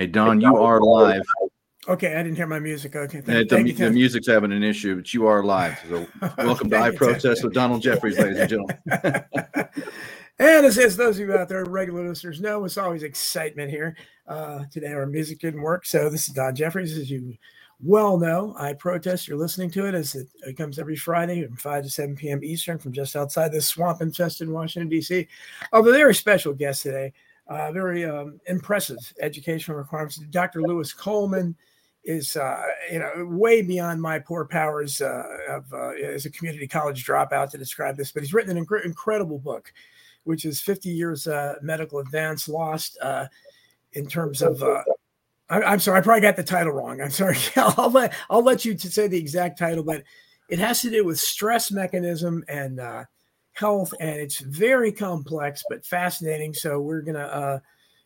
Hey Don, you are live. Okay, I didn't hear my music. Okay, thank, the, you, the music's having an issue, but you are live. So welcome to I Protest with Donald Jeffries, ladies and gentlemen. and as, as those of you out there, regular listeners know, it's always excitement here. Uh, today our music didn't work, so this is Don Jeffries, as you well know. I protest. You're listening to it as it, it comes every Friday from 5 to 7 p.m. Eastern from just outside the swamp infested Washington D.C. Of a very special guest today uh, very um, impressive educational requirements. Dr. Lewis Coleman is, uh, you know, way beyond my poor powers uh, of uh, as a community college dropout to describe this. But he's written an inc- incredible book, which is 50 years uh, medical advance lost uh, in terms of. I, am sorry, I probably got the title wrong. I'm sorry. I'll let I'll let you say the exact title, but it has to do with stress mechanism and health, and it's very complex but fascinating. So we're gonna uh,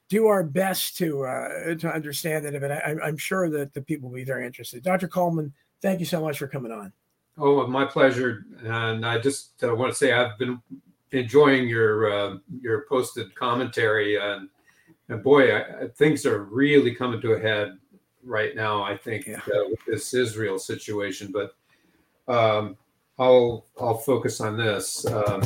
do our best to uh, to understand it. But I, I'm sure that the people will be very interested. Dr. Coleman, thank you so much for coming on. Oh, my pleasure. And I just uh, want to say I've been enjoying your uh, your posted commentary, and, and boy, I, things are really coming to a head right now. I think yeah. uh, with this Israel situation, but um, I'll I'll focus on this. Um,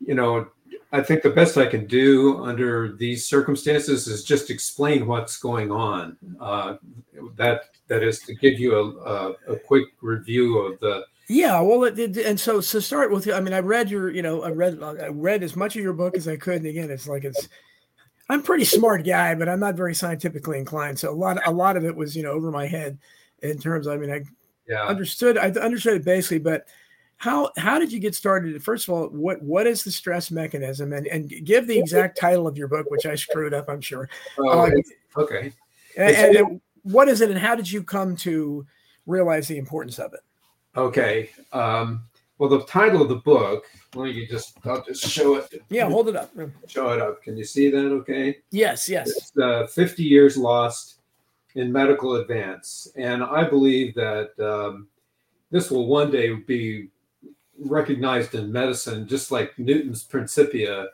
you know, I think the best I can do under these circumstances is just explain what's going on. Uh, that that is to give you a, a, a quick review of the. Yeah, well, it, it, and so to start with, I mean, I read your, you know, I read I read as much of your book as I could, and again, it's like it's. I'm a pretty smart guy, but I'm not very scientifically inclined. So a lot, a lot of it was, you know, over my head in terms. Of, I mean, I yeah. understood, I understood it basically, but how how did you get started? First of all, what what is the stress mechanism, and and give the exact title of your book, which I screwed up, I'm sure. Oh, uh, okay. And, and, and, what is it, and how did you come to realize the importance of it? Okay. Um, well, the title of the book. Let me just I'll just show it. Yeah, hold it up. Show it up. Can you see that? Okay. Yes. Yes. It's uh, 50 years lost in medical advance, and I believe that. Um, this will one day be recognized in medicine, just like Newton's Principia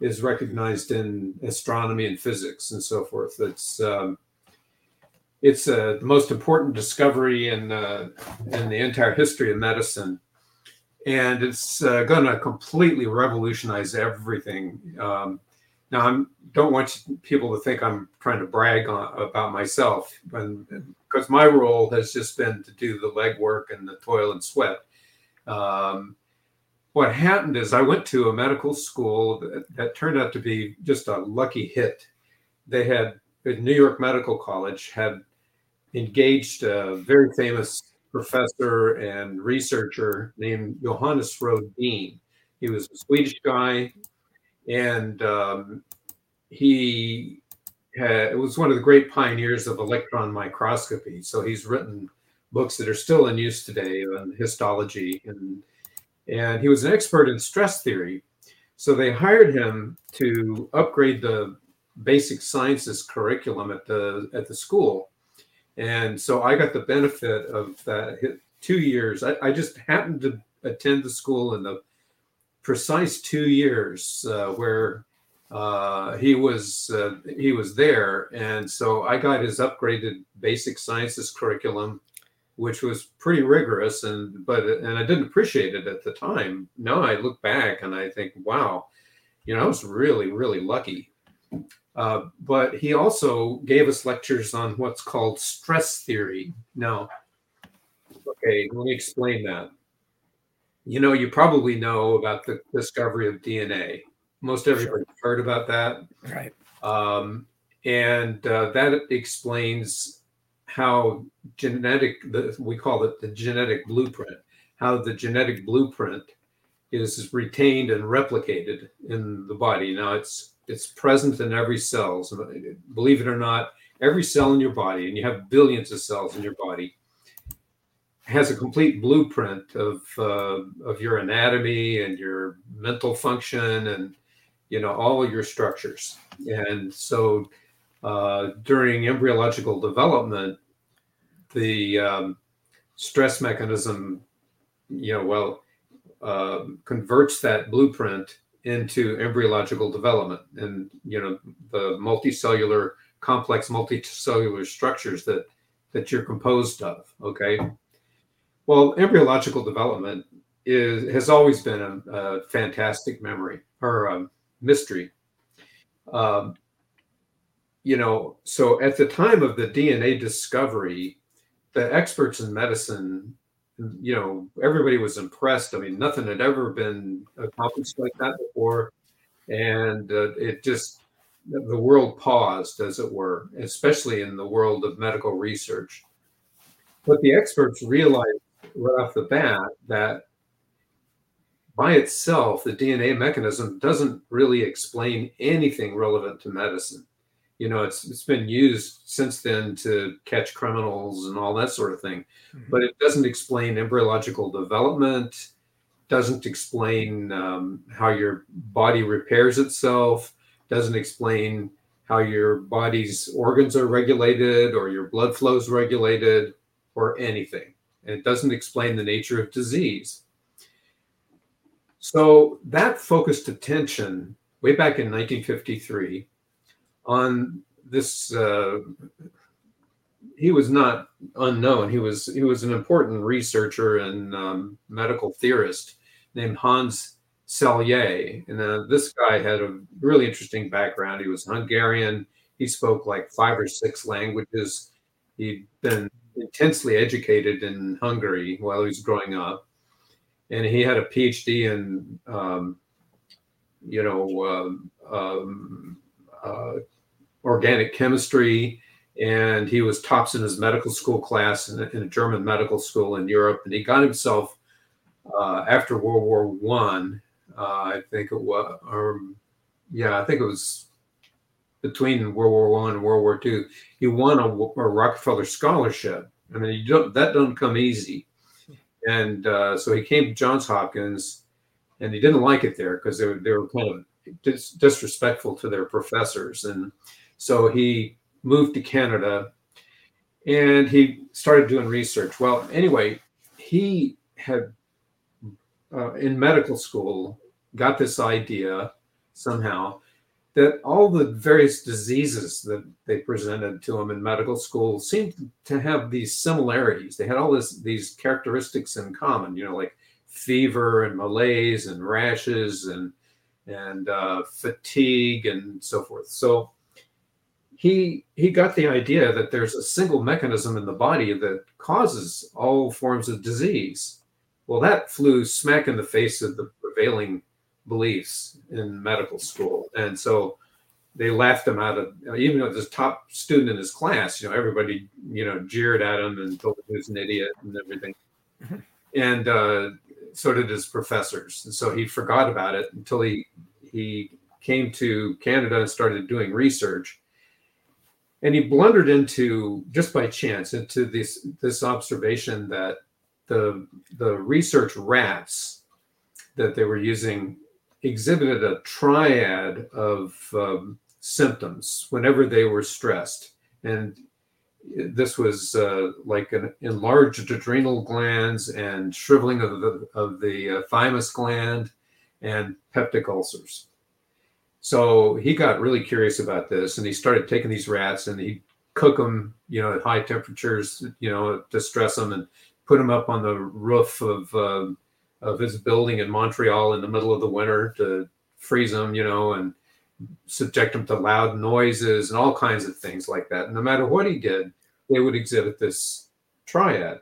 is recognized in astronomy and physics and so forth. It's um, it's uh, the most important discovery in uh, in the entire history of medicine, and it's uh, going to completely revolutionize everything. Um, now, I don't want people to think I'm trying to brag on, about myself, because my role has just been to do the legwork and the toil and sweat. Um, what happened is I went to a medical school that, that, turned out to be just a lucky hit. They had New York Medical College had engaged a very famous professor and researcher named Johannes Rhodin. He was a Swedish guy, and um, he had, was one of the great pioneers of electron microscopy. So he's written books that are still in use today on histology and and he was an expert in stress theory. So they hired him to upgrade the basic sciences curriculum at the at the school, and so I got the benefit of that two years. I, I just happened to attend the school in the precise two years uh, where uh, he was uh, he was there, and so I got his upgraded basic sciences curriculum which was pretty rigorous and but and I didn't appreciate it at the time. Now I look back and I think, wow, you know, I was really really lucky. Uh, but he also gave us lectures on what's called stress theory. Now, okay, let me explain that. You know, you probably know about the discovery of DNA. Most everybody heard about that, right? Um, and uh, that explains how genetic the, we call it the genetic blueprint how the genetic blueprint is retained and replicated in the body. Now it's it's present in every cell so believe it or not every cell in your body and you have billions of cells in your body has a complete blueprint of uh, of your anatomy and your mental function and you know all your structures. And so uh, during embryological development the um, stress mechanism, you know, well, uh, converts that blueprint into embryological development and, you know, the multicellular complex multicellular structures that that you're composed of. Okay. Well, embryological development is has always been a, a fantastic memory or a mystery. Um, you know, so at the time of the DNA discovery, the experts in medicine, you know, everybody was impressed. I mean, nothing had ever been accomplished like that before, and uh, it just the world paused, as it were, especially in the world of medical research. But the experts realized right off the bat that by itself, the DNA mechanism doesn't really explain anything relevant to medicine. You know, it's it's been used since then to catch criminals and all that sort of thing, mm-hmm. but it doesn't explain embryological development, doesn't explain um, how your body repairs itself, doesn't explain how your body's organs are regulated or your blood flow is regulated or anything. And it doesn't explain the nature of disease. So that focused attention way back in 1953 on this. Uh, he was not unknown. He was he was an important researcher and um, medical theorist named Hans Selye. And uh, this guy had a really interesting background. He was Hungarian. He spoke like five or six languages. He'd been intensely educated in Hungary while he was growing up and he had a PhD in, um, you know, um, um, uh, organic chemistry, and he was tops in his medical school class in, in a German medical school in Europe, and he got himself uh, after World War One. Uh, I think it was, or yeah, I think it was between World War One and World War Two. He won a, a Rockefeller scholarship. I mean, don't that doesn't come easy and uh, so he came to Johns Hopkins, and he didn't like it there because they were they were kind of dis- disrespectful to their professors, and so he moved to Canada, and he started doing research. Well, anyway, he had uh, in medical school got this idea somehow that all the various diseases that they presented to him in medical school seemed to have these similarities. They had all this these characteristics in common, you know, like fever and malaise and rashes and and uh, fatigue and so forth. So he he got the idea that there's a single mechanism in the body that causes all forms of disease. Well, that flew smack in the face of the prevailing beliefs in medical school. And so they laughed him out of, even though the top student in his class, you know, everybody, you know, jeered at him and told him he was an idiot and everything. Mm-hmm. And uh, so did his professors. And so he forgot about it until he, he came to Canada and started doing research. And he blundered into, just by chance, into this, this observation that the, the research rats that they were using exhibited a triad of um, symptoms whenever they were stressed. And this was uh, like an enlarged adrenal glands and shriveling of the, of the uh, thymus gland and peptic ulcers. So he got really curious about this and he started taking these rats and he cook them, you know, at high temperatures, you know, to stress them and put them up on the roof of uh, of his building in Montreal in the middle of the winter to freeze them, you know, and subject them to loud noises and all kinds of things like that. No matter what he did, they would exhibit this triad.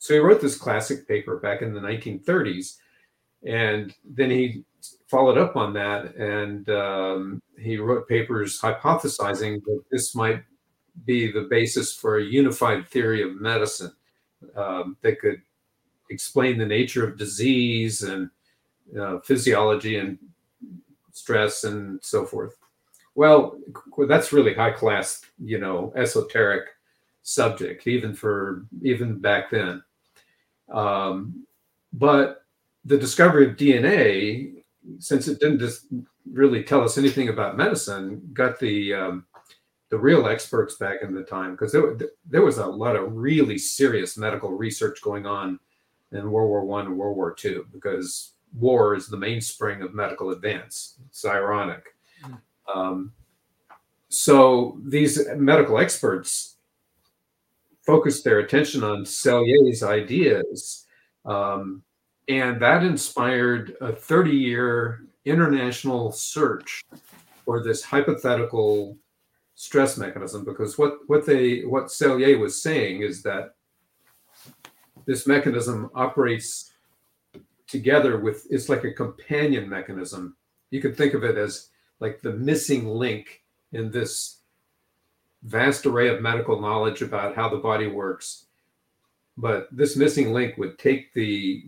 So he wrote this classic paper back in the 1930s, and then he followed up on that, and um, he wrote papers hypothesizing that this might be the basis for a unified theory of medicine um, that could explain the nature of disease and uh, physiology and stress and so forth. Well, that's really high class, you know, esoteric subject, even for even back then. Um, but the discovery of DNA, since it didn't just really tell us anything about medicine, got the um, the real experts back in the time because there, there was a lot of really serious medical research going on in World War One and World War Two because war is the mainspring of medical advance. It's ironic. Hmm. Um, so these medical experts focused their attention on Selye's ideas. Um, and that inspired a 30 year international search for this hypothetical stress mechanism because what what they what Selye was saying is that this mechanism operates together with it's like a companion mechanism you could think of it as like the missing link in this vast array of medical knowledge about how the body works. But this missing link would take the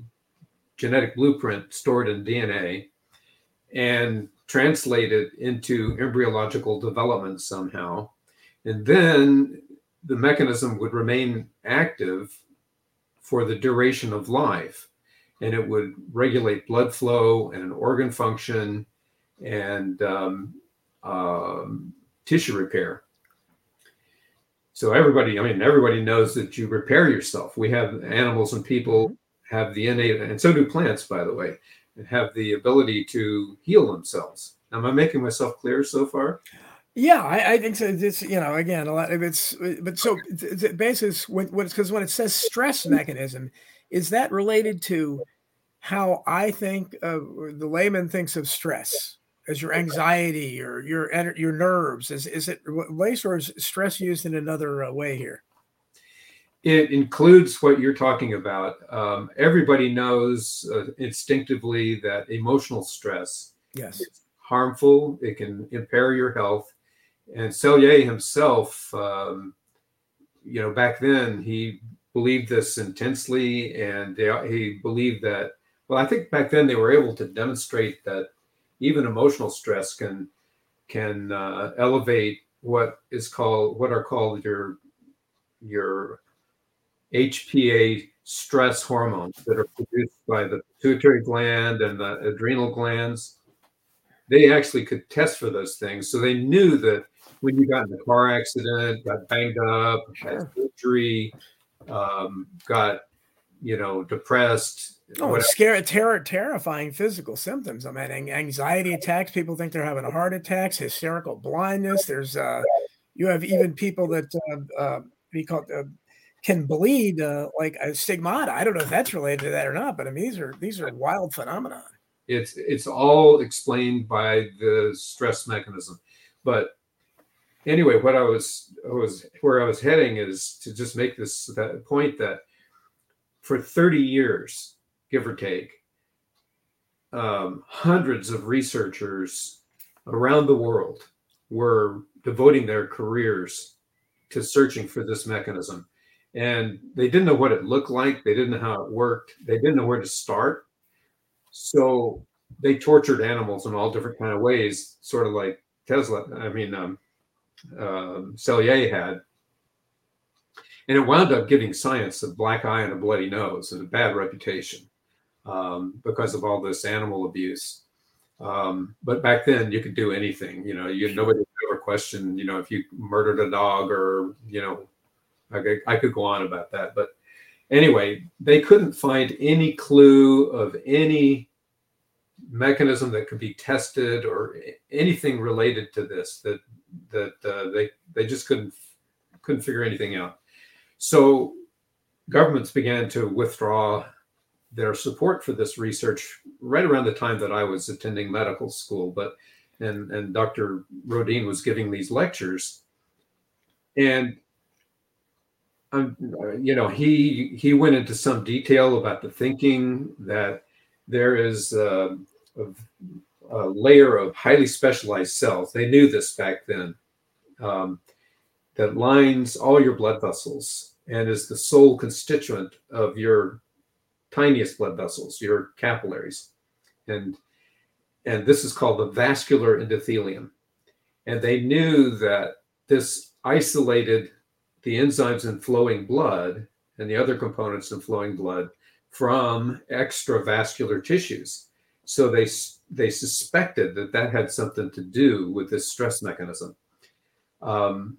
genetic blueprint stored in DNA and translate it into embryological development somehow. And then the mechanism would remain active for the duration of life. And it would regulate blood flow and organ function and um, um, tissue repair. So everybody, I mean, everybody knows that you repair yourself. We have animals and people have the innate, and so do plants, by the way, have the ability to heal themselves. Am I making myself clear so far? Yeah, I, I think so. It's you know, again, a lot of it's, but so basically, when because when it says stress mechanism, is that related to how I think uh, the layman thinks of stress? as your anxiety or your your nerves? Is is it lace or is stress used in another uh, way here? It includes what you're talking about. Um, everybody knows uh, instinctively that emotional stress yes is harmful. It can impair your health. And Selye himself, um, you know, back then he believed this intensely, and they, he believed that. Well, I think back then they were able to demonstrate that even emotional stress can can uh, elevate what is called what are called your your HPA stress hormones that are produced by the pituitary gland and the adrenal glands. They actually could test for those things, so they knew that when you got in a car accident, got banged up, had surgery, um, got you know depressed, Oh, scary, terror, terrifying physical symptoms. I mean, anxiety attacks. People think they're having heart attacks, hysterical blindness. There's, uh, you have even people that uh, uh, we call uh, can bleed uh, like a stigmata. I don't know if that's related to that or not, but I mean, these are these are wild phenomena. It's it's all explained by the stress mechanism, but anyway, what I was I was where I was heading is to just make this that point that for 30 years give or take, um, hundreds of researchers around the world were devoting their careers to searching for this mechanism. And they didn't know what it looked like, they didn't know how it worked, they didn't know where to start. So they tortured animals in all different kind of ways, sort of like Tesla, I mean, um, um, Selye had. And it wound up giving science a black eye and a bloody nose and a bad reputation um, because of all this animal abuse. Um, but back then, you could do anything. You know, you nobody ever question. You know, if you murdered a dog, or you know, I could, I could go on about that. But anyway, they couldn't find any clue of any mechanism that could be tested or anything related to this. That that uh, they they just couldn't couldn't figure anything out. So governments began to withdraw their support for this research right around the time that I was attending medical school. But and and Dr. Rhodin was giving these lectures, and um, you know he he went into some detail about the thinking that there is a, a, a layer of highly specialized cells. They knew this back then. Um, that lines all your blood vessels and is the sole constituent of your tiniest blood vessels, your capillaries. And, and this is called the vascular endothelium. And they knew that this isolated the enzymes in flowing blood and the other components in flowing blood from extravascular tissues. So they they suspected that that had something to do with this stress mechanism. Um,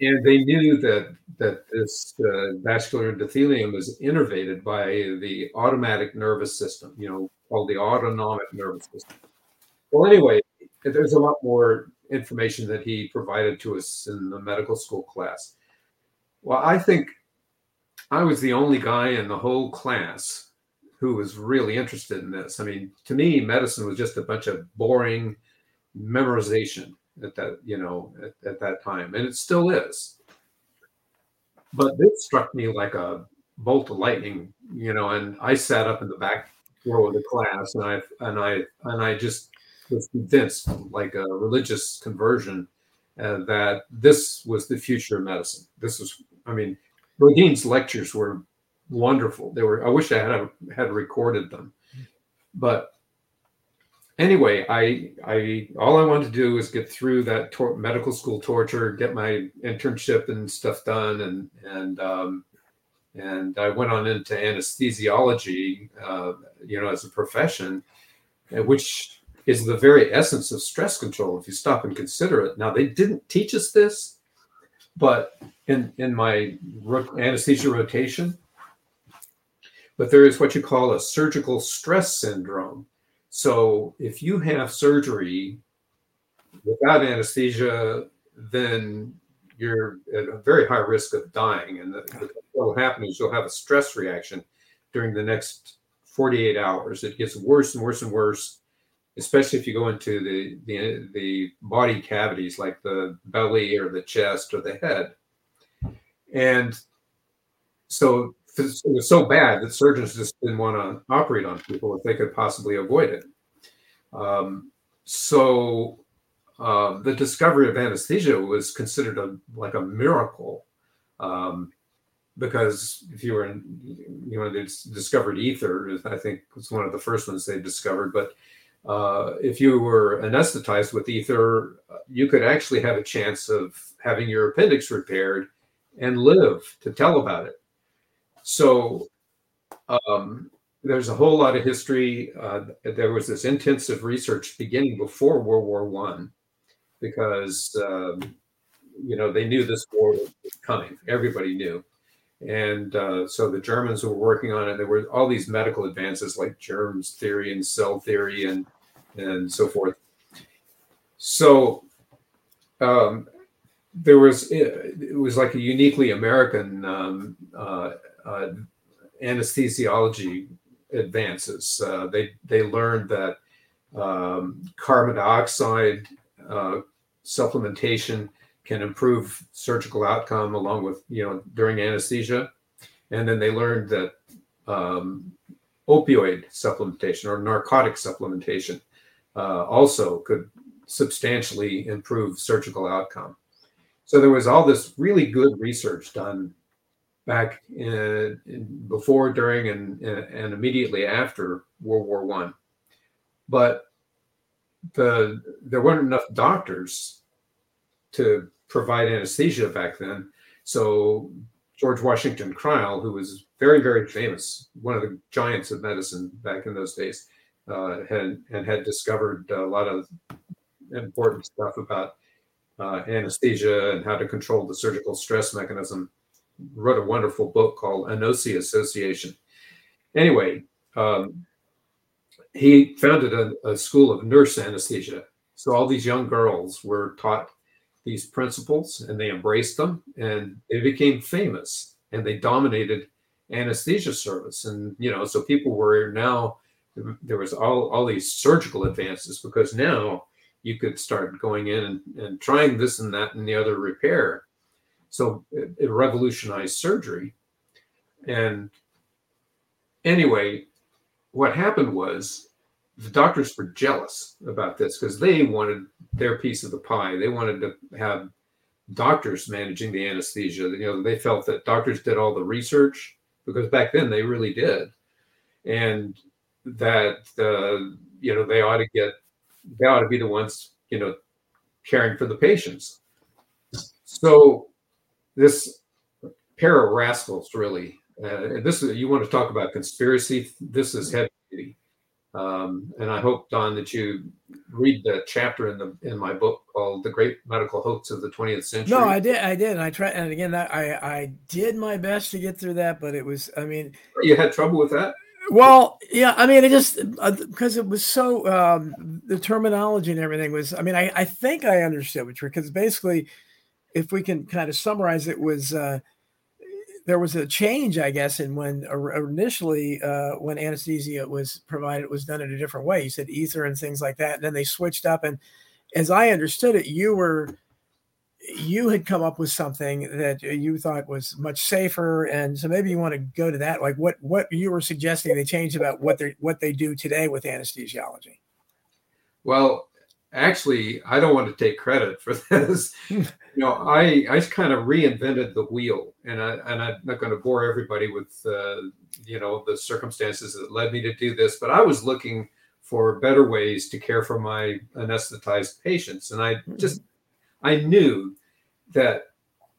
and they knew that that this uh, vascular endothelium was innervated by the automatic nervous system, you know, called the autonomic nervous system. Well, anyway, there's a lot more information that he provided to us in the medical school class. Well, I think I was the only guy in the whole class who was really interested in this. I mean, to me, medicine was just a bunch of boring memorization at that, you know, at, at that time, and it still is. But this struck me like a bolt of lightning, you know, and I sat up in the back row of the class, and I and I and I just was convinced, like a religious conversion, uh, that this was the future of medicine. This was, I mean, Rhodin's lectures were wonderful. They were. I wish I had had recorded them, but anyway, I I all I wanted to do was get through that tor- medical school torture, get my internship and stuff done, and and um, and I went on into anesthesiology, uh, you know, as a profession, uh, which is the very essence of stress control. If you stop and consider it, now they didn't teach us this, but in in my anesthesia rotation, but there is what you call a surgical stress syndrome. So if you have surgery without anesthesia, then you're at a very high risk of dying. And what will happen is you'll have a stress reaction during the next 48 hours. It gets worse and worse and worse, especially if you go into the, the, the body cavities like the belly or the chest or the head. And so it was so bad that surgeons just didn't want to operate on people if they could possibly avoid it. Um, so uh, the discovery of anesthesia was considered a like a miracle um, because if you were in, you know, they discovered ether, I think was one of the first ones they discovered. But uh, if you were anesthetized with ether, you could actually have a chance of having your appendix repaired and live to tell about it. So um, there's a whole lot of history. Uh, there was this intensive research beginning before World War One, because um, you know they knew this war was coming. Everybody knew, and uh, so the Germans were working on it. There were all these medical advances like germs theory and cell theory and and so forth. So um, there was it, was like a uniquely American um, uh, uh, anesthesiology advances. Uh, they they learned that um, carbon dioxide uh, supplementation can improve surgical outcome along with you know during anesthesia, and then they learned that um, opioid supplementation or narcotic supplementation Uh, also could substantially improve surgical outcome. So there was all this really good research done back in, in before, during, and, and immediately after World War One. But the there weren't enough doctors to provide anesthesia back then. So George Washington Crile, who was very, very famous, one of the giants of medicine back in those days, uh, had and had discovered a lot of important stuff about uh, anesthesia and how to control the surgical stress mechanism wrote a wonderful book called Anoci-Association. Anyway, um, he founded a, a, school of nurse anesthesia. So all these young girls were taught these principles and they embraced them and they became famous and they dominated anesthesia service. And, you know, so people were now, there was all, all these surgical advances because now you could start going in and, and trying this and that and the other repair so it, it revolutionized surgery. And anyway, what happened was the doctors were jealous about this because they wanted their piece of the pie. They wanted to have doctors managing the anesthesia. You know, they felt that doctors did all the research because back then they really did, and that uh, you know they ought to get they ought to be the ones you know caring for the patients. So this pair of rascals really. Uh, this is you want to talk about conspiracy. This is heavy duty, um, and I hope Don that you read the chapter in the in my book called "The Great Medical Hoax of the 20th Century." No, I did, I did, and I tried, and again, that I I did my best to get through that, but it was, I mean, you had trouble with that. Well, yeah, I mean, it just because uh, it was so um, the terminology and everything was. I mean, I, I think I understood which because basically, if we can kind of summarize, it was uh, there was a change, I guess, in when initially uh, when anesthesia was provided, it was done in a different way. You said ether and things like that, and then they switched up. And as I understood it, you were you had come up with something that you thought was much safer, and so maybe you want to go to that. Like what what you were suggesting they changed about what they what they do today with anesthesiology. Well, actually, I don't want to take credit for this. you know, I I kind of reinvented the wheel, and I and I'm not going to bore everybody with uh, you know the circumstances that led me to do this, but I was looking for better ways to care for my anesthetized patients, and I just I knew that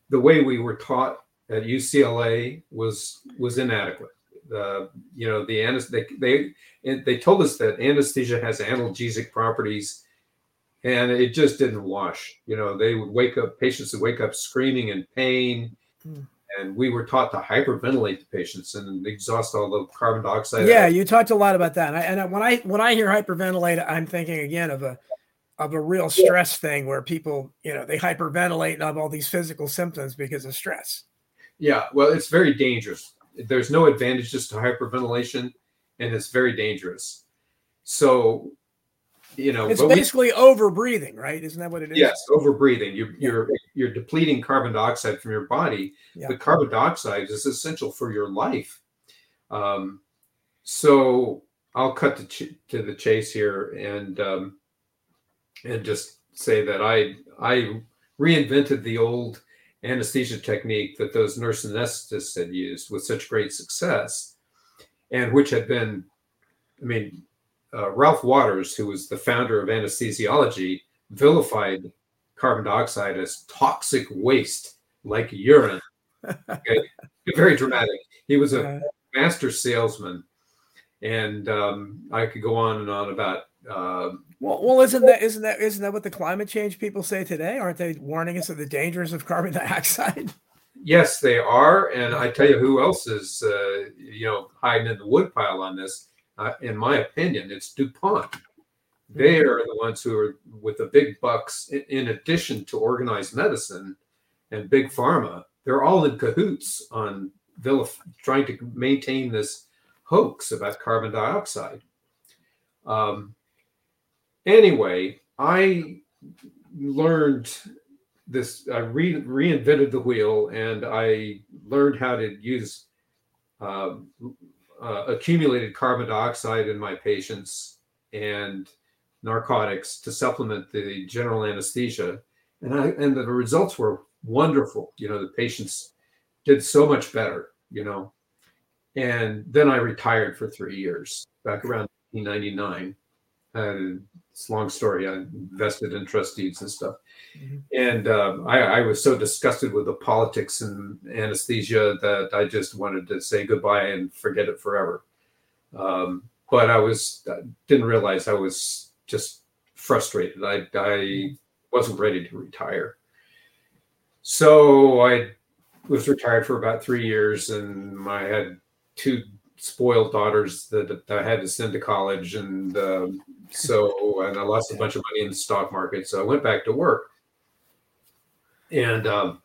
the way we were taught at UCLA was was inadequate. Uh, you know, the anesthesia they, they they told us that anesthesia has analgesic properties, and it just didn't wash. You know, they would wake up patients would wake up screaming in pain. Hmm. And we were taught to hyperventilate the patients and exhaust all the carbon dioxide. Yeah, you talked a lot about that. And, I, and when I when I hear hyperventilate, I'm thinking again of a of a real stress thing where people, you know, they hyperventilate and have all these physical symptoms because of stress. Yeah, well, it's very dangerous. There's no advantages to hyperventilation, and it's very dangerous. So, you know, it's basically we, over breathing, right? Isn't that what it is? Yes, over breathing. You're yeah. you're you're depleting carbon dioxide from your body. Yeah. But carbon dioxide is essential for your life. Um, so I'll cut to, ch- to the chase here, and um, and just say that I I reinvented the old anesthesia technique that those nurse anesthetists had used with such great success, and which had been, I mean, uh, Ralph Waters, who was the founder of anesthesiology, vilified carbon dioxide as toxic waste like urine. Okay? Very dramatic. He was a master salesman, and um, I could go on and on about uh, well, well, isn't that isn't that isn't that what the climate change people say today? Aren't they warning us of the dangers of carbon dioxide? Yes, they are, and I tell you who else is uh, you know hiding in the woodpile on this. Uh, in my opinion, it's DuPont. They mm-hmm. are the ones who are with the big bucks. In, in addition to organized medicine and big pharma, they're all in cahoots on vilif- trying to maintain this hoax about carbon dioxide. Um, Anyway, I learned this. I re- reinvented the wheel, and I learned how to use uh, uh, accumulated carbon dioxide in my patients and narcotics to supplement the general anesthesia, and I and the results were wonderful. You know, the patients did so much better. You know, and then I retired for three years back around 1999. And it's a long story. I invested in trust deeds and stuff. Mm-hmm. And um, I, I, was so disgusted with the politics and anesthesia that I just wanted to say goodbye and forget it forever. Um, but I was I didn't realize I was just frustrated. I, I wasn't ready to retire. So I was retired for about three years, and I had two spoiled daughters that, I had to send to college, and um, so and I lost a bunch of money in the stock market. So I went back to work, and um,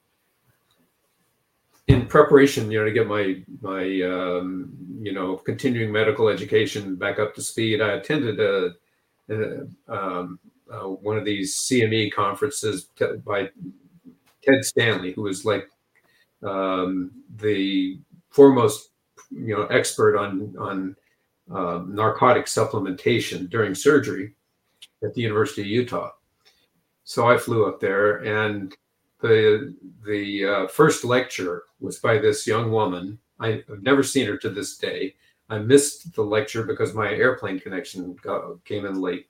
in preparation, you know, to get my my um, you know continuing medical education back up to speed, I attended a, a um, uh, one of these CME conferences t- by Ted Stanley, who was like um, the foremost you know expert on on uh, narcotic supplementation during surgery at the University of Utah. So I flew up there, and the the uh, first lecture was by this young woman. I, have never seen her to this day. I missed the lecture because my airplane connection got, came in late.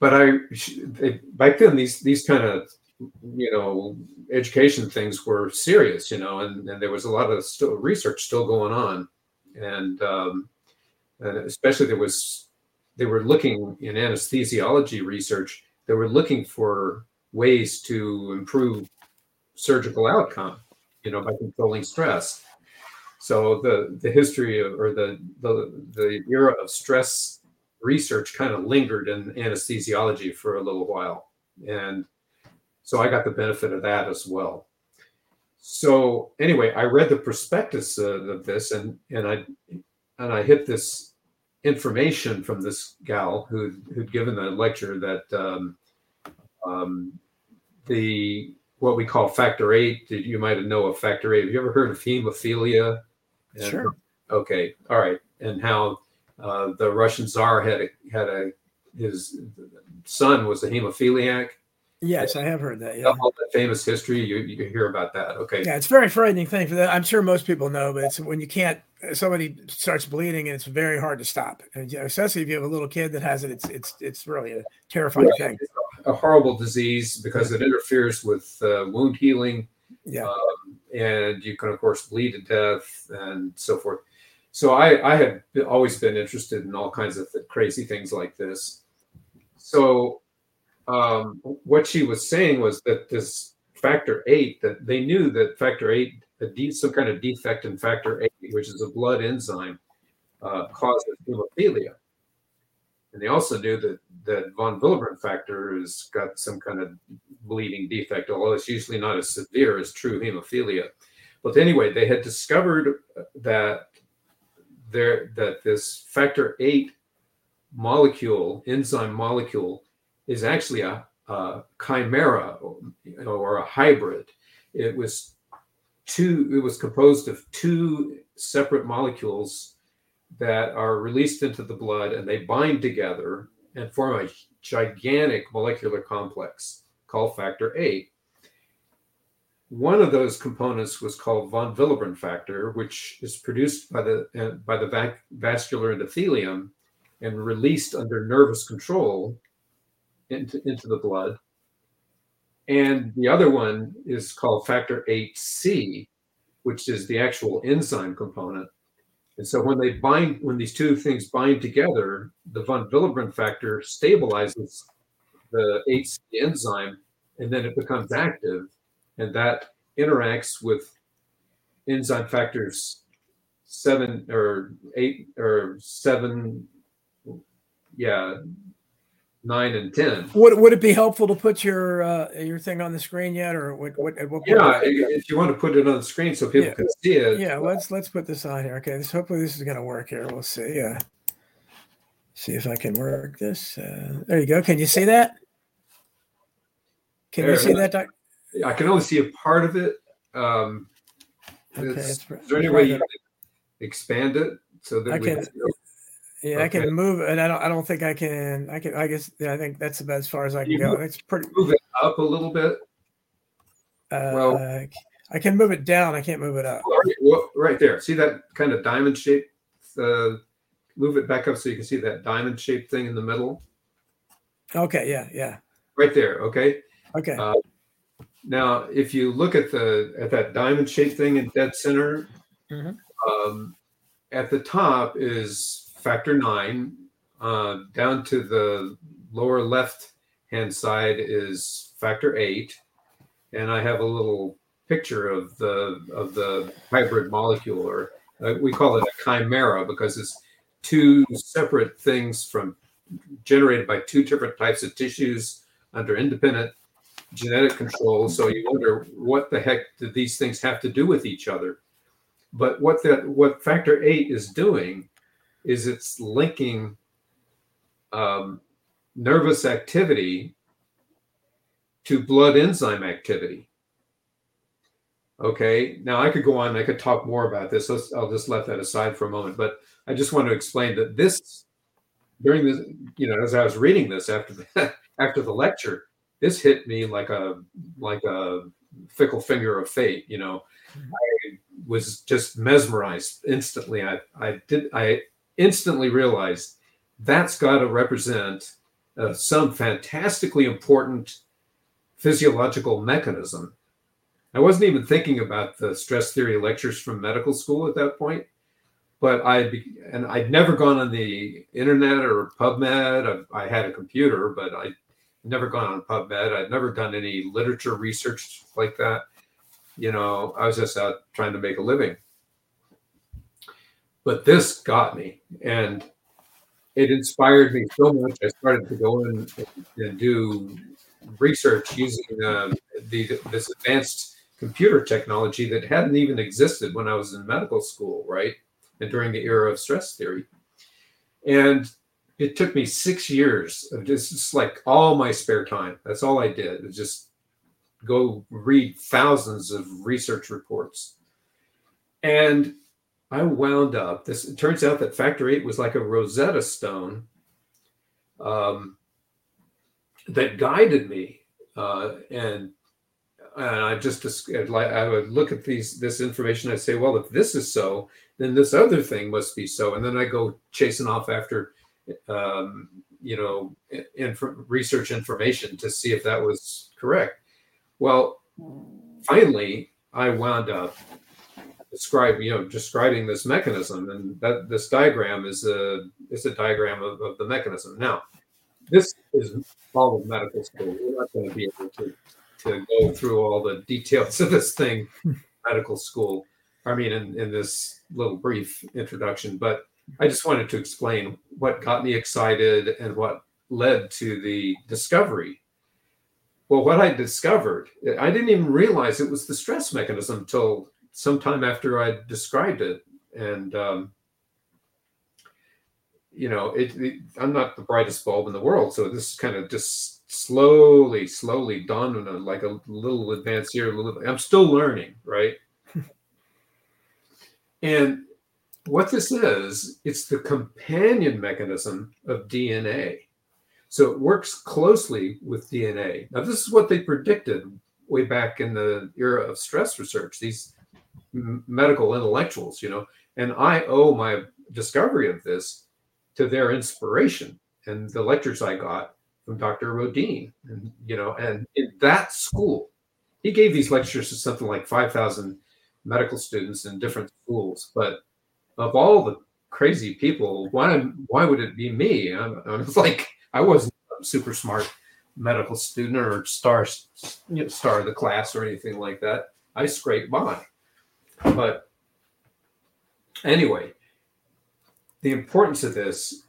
But I they, back then these these kind of you know education things were serious you know and, and there was a lot of still research still going on. And um, and especially there was they were looking in anesthesiology research they were looking for ways to improve surgical outcome you know by controlling stress. So the the history of, or the the the era of stress research kind of lingered in anesthesiology for a little while, and so I got the benefit of that as well. So anyway, I read the prospectus uh, of this, and and I and I hit this information from this gal who who'd given the lecture that um, um, the what we call factor eight. You might know of factor eight. Have you ever heard of hemophilia? Sure. Okay. All right. And how uh, the Russian czar had a, had a his son was a hemophiliac. Yes, I have heard that. Yeah. All that famous history. You you hear about that? Okay. Yeah, it's a very frightening thing for that. I'm sure most people know, but it's when you can't. Somebody starts bleeding, and it's very hard to stop. And especially if you have a little kid that has it, it's it's it's really a terrifying Yeah, thing. it's a horrible disease because it interferes with uh, wound healing. Yeah. um, and you can of course bleed to death and so forth so i i had always been interested in all kinds of crazy things like this so um, what she was saying was that this factor eight that they knew that factor eight de- some kind of defect in factor eight which is a blood enzyme uh, causes hemophilia and they also knew that that von Willebrand factor has got some kind of bleeding defect, although it's usually not as severe as true hemophilia. But anyway, they had discovered that there that this factor eight molecule, enzyme molecule, is actually a, a chimera or, or a hybrid. It was two. It was composed of two separate molecules that are released into the blood, and they bind together and form a gigantic molecular complex called factor eight. One of those components was called von Willebrand factor, which is produced by the uh, by the vac- vascular endothelium and released under nervous control into, into the blood. And the other one is called factor 8C, which is the actual enzyme component. And so when they bind, when these two things bind together, the von Willebrand factor stabilizes the 8C enzyme, and then it becomes active, and that interacts with enzyme factors seven or eight or seven, yeah, nine and ten. Would would it be helpful to put your uh, your thing on the screen yet, or what? What? at what point- Yeah, if you want to put it on the screen so people Yeah. can see it. yeah. Let's let's put this on here. Okay. This, hopefully this is gonna work here. We'll see. Yeah. See if I can work this. Uh, there you go. Can you see that? Can you see that? Doc? I can only see a part of it. Um, Okay. is, it's- is there any way you can expand it so that I we can- Yeah, I can move, and I don't. I don't think I can. I can. I guess. Yeah, I think that's about as far as I can You go. move- It's pretty. move it up a little bit? Uh, well- I can move it down. I can't move it up. Right, well, right there. See that kind of diamond shape? Uh, move it back up so you can see that diamond shaped thing in the middle. Okay. Yeah. Yeah. Right there. Okay. Okay. Uh, Now, if you look at the at that diamond shaped thing in dead center, Mhm. um, at the top is factor nine. Uh, down to the lower left hand side is factor eight, and I have a little picture of the of the hybrid molecule, or uh, we call it a chimera because it's two separate things from generated by two different types of tissues under independent genetic control. So you wonder what the heck do these things have to do with each other? But what that what factor eight is doing is it's linking um, nervous activity to blood enzyme activity. Okay, now I could go on. I could talk more about this. Let's, I'll just let that aside for a moment. But I just want to explain that this during this, you know, as I was reading this after the after the lecture, this hit me like a like a fickle finger of fate. You know, I was just mesmerized instantly. I I did I instantly realized that's got to represent uh, some fantastically important physiological mechanism. I wasn't even thinking about the stress theory lectures from medical school at that point, but I and I'd never gone on the internet or PubMed. I, I had a computer, but I never gone on PubMed. I'd never done any literature research like that. You know, I was just out trying to make a living. But this got me, and it inspired me so much. I started to go in and do research using uh, the, this advanced computer technology that hadn't even existed when I was in medical school, right? And during the era of stress theory. And it took me six years of just, just like all my spare time. That's all I did. Was just go read thousands of research reports. And I wound up. This it turns out that factor eight was like a Rosetta Stone um, that guided me, uh, and and I just I would look at these this information. I'd say, well, if this is so, then this other thing must be so, and then I go chasing off after, um, you know, inf- research information to see if that was correct. Well, finally, I wound up describe you know describing this mechanism and that this diagram is a is a diagram of, of the mechanism. Now this is all of medical school. We're not going to be able to to go through all the details of this thing medical school. I mean in, in this little brief introduction but i just wanted to explain what got me excited and what led to the discovery. Well what i discovered i didn't even realize it was the stress mechanism until sometime after I described it. And, um, you know, it, it, I'm not the brightest bulb in the world. So this is kind of just slowly, slowly dawned on like a little advance here. A little, I'm still learning, right? and what this is, it's the companion mechanism of DNA. So it works closely with DNA. Now, this is what they predicted way back in the era of stress research. These medical intellectuals, you know, and I owe my discovery of this to their inspiration and the lectures I got from Dr. Rhodin, and you know, and in that school, he gave these lectures to something like five thousand medical students in different schools. But of all the crazy people, why why would it be me? I, I was like, I wasn't a super smart medical student or star you know, star of the class or anything like that. I scraped by. But anyway, the importance of this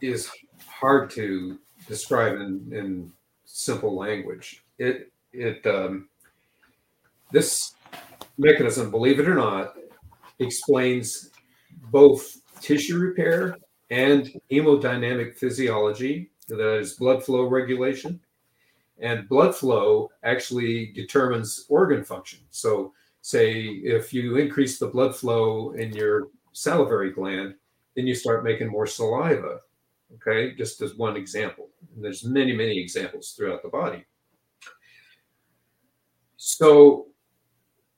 is hard to describe in, in simple language. It it um, this mechanism, believe it or not, explains both tissue repair and hemodynamic physiology, that is blood flow regulation. And blood flow actually determines organ function. So say if you increase the blood flow in your salivary gland, then you start making more saliva. Okay, just as one example. And there's many, many examples throughout the body. So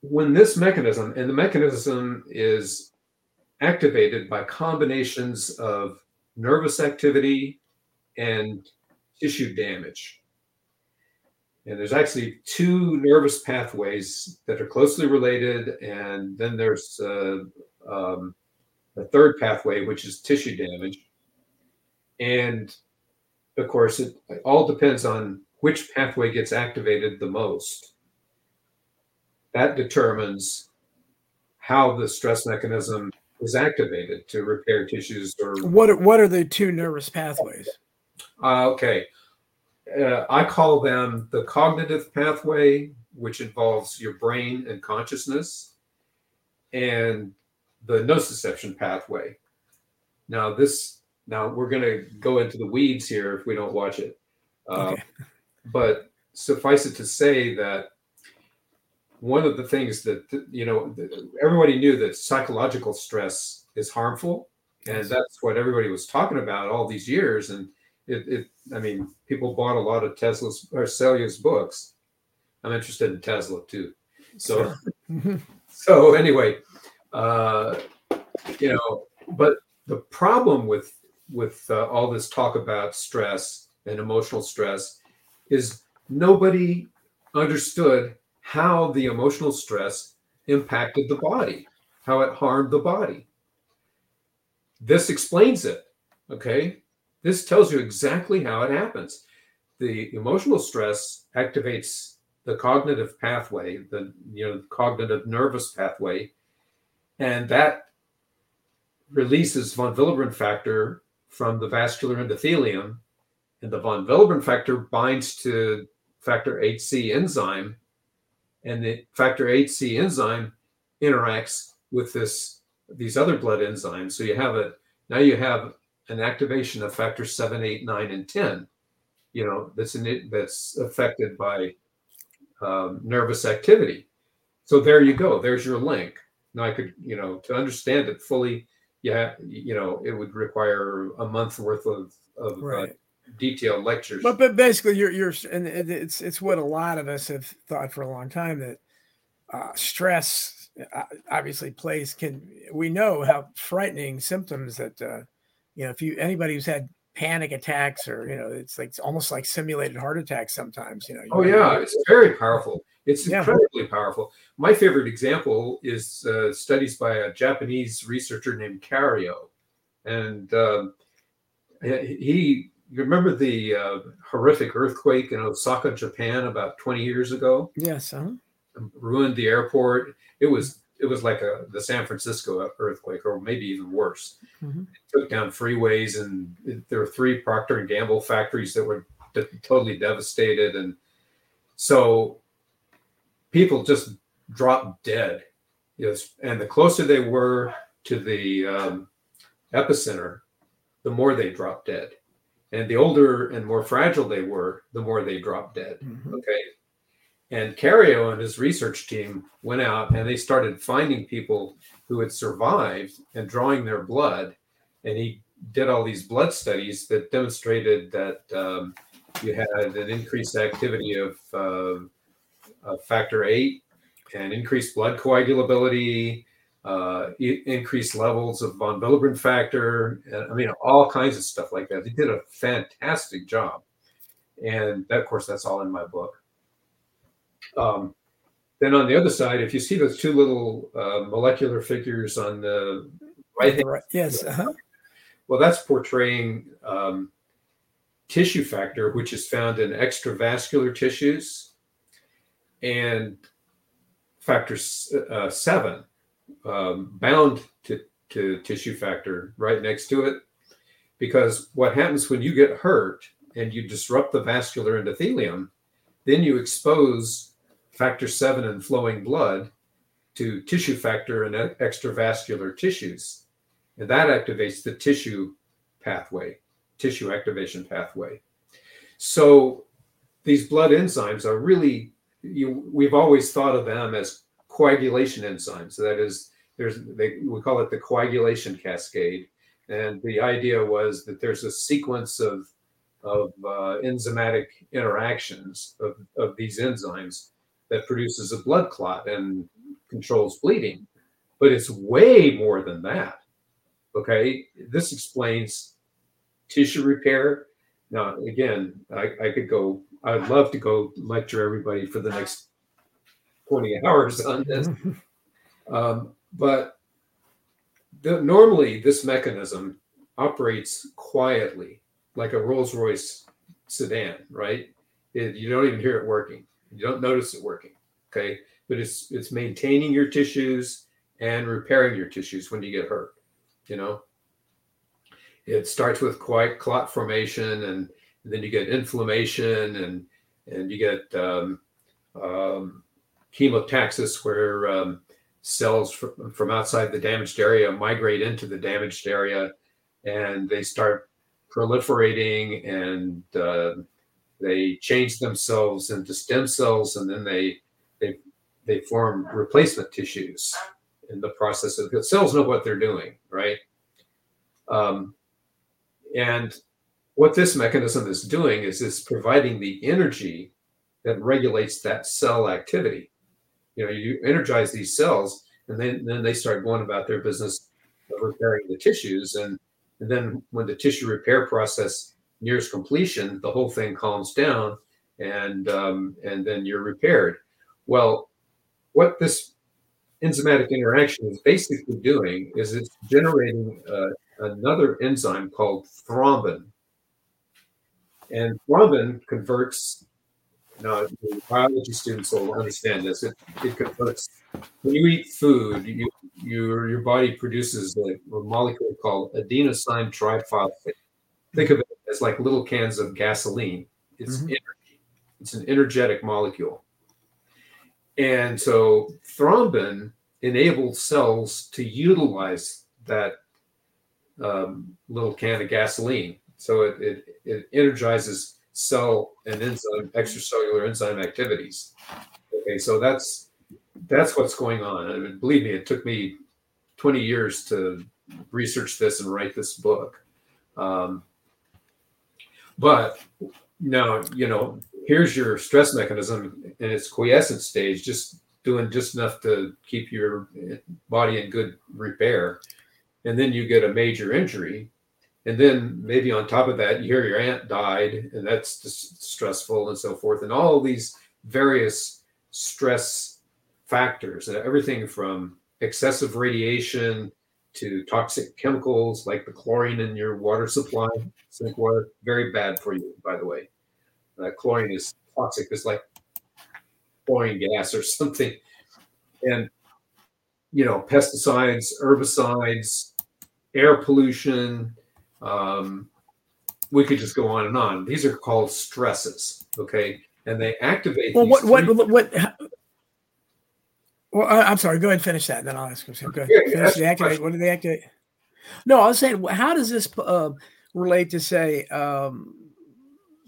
when this mechanism, and the mechanism is activated by combinations of nervous activity and tissue damage. And there's actually two nervous pathways that are closely related. And then there's uh, um, a third pathway, which is tissue damage. And of course, it all depends on which pathway gets activated the most. That determines how the stress mechanism is activated to repair tissues or what are, what are the two nervous pathways uh, okay uh, I call them the cognitive pathway, which involves your brain and consciousness, and the nociception pathway. Now, this now we're going to go into the weeds here if we don't watch it. Uh, okay. But suffice it to say that one of the things that you know everybody knew that psychological stress is harmful, and that's what everybody was talking about all these years, and it, it I mean, people bought a lot of Tesla's or Selye's books. I'm interested in Tesla too. So, so anyway, uh, you know, but the problem with with uh, all this talk about stress and emotional stress is nobody understood how the emotional stress impacted the body, how it harmed the body. This explains it. Okay. This tells you exactly how it happens. The emotional stress activates the cognitive pathway, the you know cognitive nervous pathway, and that releases von Willebrand factor from the vascular endothelium, and the von Willebrand factor binds to factor 8C enzyme, and the factor 8C enzyme interacts with this these other blood enzymes. So you have a now you have an activation of factor 7, 8, 9, and 10, you know, that's in that's affected by um, nervous activity. So there you go. There's your link. Now I could, you know, to understand it fully, yeah, you know, it would require a month worth of, of uh, Right. uh, detailed lectures. But but basically, you're you're and it's it's what a lot of us have thought for a long time that uh, stress uh, obviously plays can we know how frightening symptoms that uh, you know if you anybody who's had panic attacks or you know it's like it's almost like simulated heart attacks sometimes you know Oh you- yeah, it's very powerful. It's Yeah. incredibly powerful. My favorite example is uh, studies by a Japanese researcher named Kario, and um, he. You remember the uh, horrific earthquake in Osaka, Japan, about 20 years ago? yes huh? ruined the airport. It was it was like a the San Francisco earthquake, or maybe even worse. Mhm. It took down freeways, and it- there were three Procter and Gamble factories that were de- totally devastated, and so people just dropped dead. Yes, and the closer they were to the um, epicenter, the more they dropped dead. And the older and more fragile they were, the more they dropped dead. Mhm. Okay. And Kario and his research team went out and they started finding people who had survived and drawing their blood. And he did all these blood studies that demonstrated that um, you had an increased activity of, uh, of factor eight and increased blood coagulability, uh, increased levels of von Willebrand factor. and, I mean, all kinds of stuff like that. They did a fantastic job. And that, of course, that's all in my book. Um, then on the other side, if you see those two little uh, molecular figures on the right hand, right yes uh-huh. well, that's portraying um, tissue factor, which is found in extravascular tissues, and factor uh, seven um, bound to, to tissue factor right next to it. Because what happens when you get hurt and you disrupt the vascular endothelium, then you expose factor seven and flowing blood to tissue factor and e- extravascular tissues. And that activates the tissue pathway, tissue activation pathway. So these blood enzymes are really, you, we've always thought of them as coagulation enzymes. That is, there's they, we call it the coagulation cascade. And the idea was that there's a sequence of, of uh, enzymatic interactions of, of these enzymes that produces a blood clot and controls bleeding. But it's way more than that. Okay, this explains tissue repair. Now, again, I, I could go, I'd love to go lecture everybody for the next 20 hours on this. Um, but the, normally, this mechanism operates quietly, like a Rolls Royce sedan, right? It, you don't even hear it working. You don't notice it working. Okay, but it's it's maintaining your tissues and repairing your tissues when you get hurt. You know, it starts with quite clot formation, and then you get inflammation, and and you get um, um, chemotaxis, where um, cells from, from outside the damaged area migrate into the damaged area, and they start proliferating, and uh, they change themselves into stem cells, and then they they they form replacement tissues in the process of the cells know what they're doing, right? Um, and what this mechanism is doing is it's providing the energy that regulates that cell activity. You know, you energize these cells, and then then they start going about their business of repairing the tissues, and and then when the tissue repair process nears completion, the whole thing calms down, and um, and then you're repaired. Well, what this enzymatic interaction is basically doing is it's generating uh, another enzyme called thrombin. And thrombin converts, now biology students will understand this, it, it converts when you eat food, you, your your body produces a, a molecule called adenosine triphosphate. Think of it as like little cans of gasoline. It's Mhm. energy. It's an energetic molecule. And so thrombin enables cells to utilize that um, little can of gasoline. So it, it, it energizes cell and enzyme, extracellular enzyme activities. Okay, so that's that's what's going on. I mean, believe me, it took me 20 years to research this and write this book. Um, but now, you know, here's your stress mechanism in its quiescent stage, just doing just enough to keep your body in good repair. And then you get a major injury. And then maybe on top of that, you hear your aunt died, and that's just stressful and so forth. And all these various stress factors, everything from excessive radiation to toxic chemicals like the chlorine in your water supply, sink water, very bad for you, by the way. Uh, chlorine is toxic, it's like chlorine gas or something. And, you know, pesticides, herbicides, air pollution, um, we could just go on and on. These are called stresses, okay? And they activate. Well, what, what, what, well, I- I'm sorry. Go ahead and finish that, and then I'll ask him. Go ahead. Yeah, Finish the activate. question. What do they activate? No, I was saying, how does this uh, relate to say, um,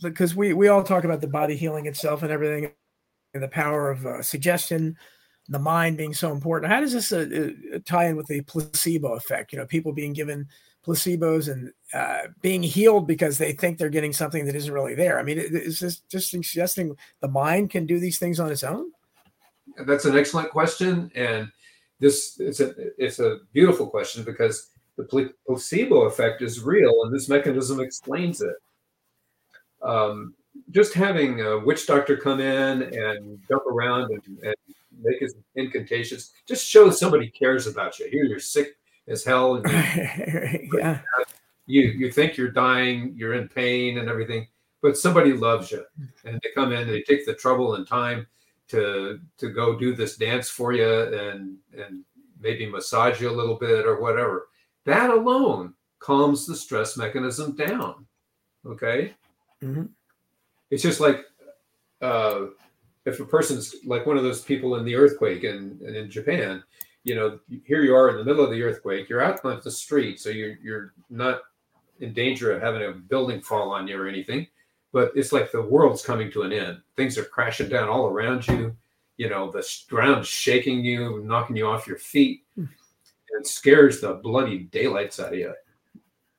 because we we all talk about the body healing itself and everything, and the power of uh, suggestion, the mind being so important. How does this uh, uh, tie in with the placebo effect? You know, people being given placebos and uh, being healed because they think they're getting something that isn't really there. I mean, is this just suggesting the mind can do these things on its own? That's an excellent question, and this it's a it's a beautiful question because the placebo effect is real, and this mechanism explains it. Um, just having a witch doctor come in and jump around and, and make his incantations just shows somebody cares about you. Here, you're sick as hell, and you yeah. you you think you're dying, you're in pain and everything, but somebody loves you, and they come in, they take the trouble and time to to go do this dance for you and and maybe massage you a little bit or whatever. That alone calms the stress mechanism down. Okay, Mhm. it's just like uh, if a person's like one of those people in the earthquake in, and in Japan, you know, here you are in the middle of the earthquake, you're out on the street, so you're you're not in danger of having a building fall on you or anything, but it's like the world's coming to an end. Things are crashing down all around you. You know, the ground's shaking you, knocking you off your feet. Hmm. It scares the bloody daylights out of you.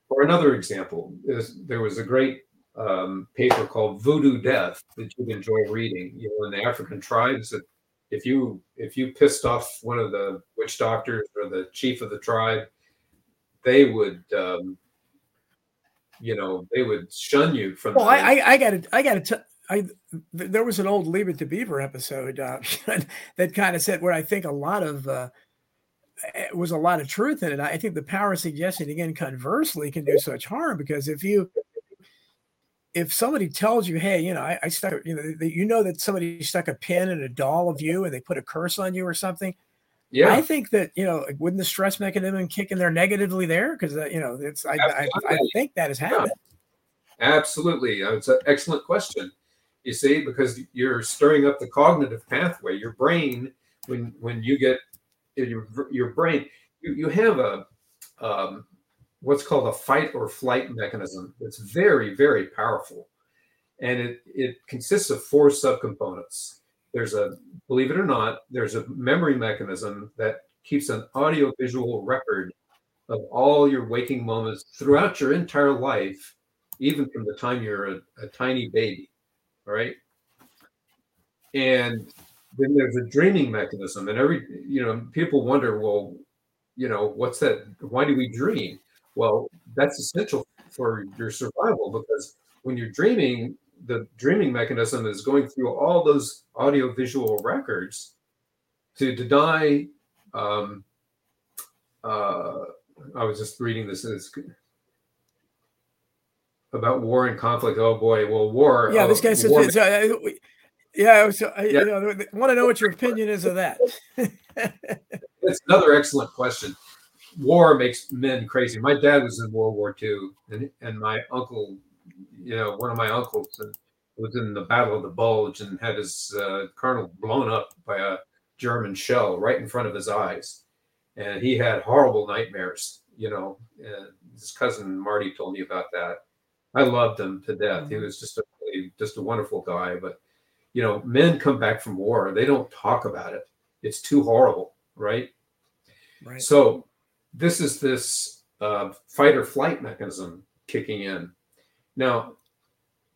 Or another example is there was a great um, paper called Voodoo Death that you'd enjoy reading. You know, in the African tribes, that if you if you pissed off one of the witch doctors or the chief of the tribe, they would, um, you know, they would shun you from. Well, the, I, I, I got to, I got to. T- I th- there was an old Leave It to Beaver episode uh, that kind of said where I think a lot of uh, it was a lot of truth in it. I think the power of suggestion again, conversely, can do such harm because if you if somebody tells you, hey, you know, I, I stuck, you know, you know that somebody stuck a pin in a doll of you and they put a curse on you or something. Yeah, I think that you know, like, wouldn't the stress mechanism kick in there negatively there? Because uh, you know, it's I, I, I think that has happened. Absolutely. Uh, It's an excellent question. You see, because you're stirring up the cognitive pathway. Your brain, when when you get your your brain, you, you have a um, what's called a fight or flight mechanism. It's very very powerful, and it it consists of four subcomponents. There's a believe it or not, there's a memory mechanism that keeps an audio visual record of all your waking moments throughout your entire life even from the time you're a, a tiny baby. All right. And then there's a dreaming mechanism. And every, you know, people wonder, well, you know, what's that? Why do we dream? Well, that's essential for your survival because when you're dreaming, the dreaming mechanism is going through all those audio visual records to deny. Um, uh, I was just reading this. It's, about war and conflict. Oh boy, well, war. Yeah, oh, this guy says war- it's, uh, Yeah, so I, yeah. You know, I want to know what your opinion is of that. That's another excellent question. War makes men crazy. My dad was in World War II, and, and my uncle, you know, one of my uncles was in the Battle of the Bulge and had his uh, colonel blown up by a German shell right in front of his eyes. And he had horrible nightmares, you know. And his cousin Marty told me about that. I loved him to death. Mm-hmm. He was just a just a wonderful guy. But you know, men come back from war, they don't talk about it. It's too horrible, right? Right. So this is this uh, fight or flight mechanism kicking in. Now,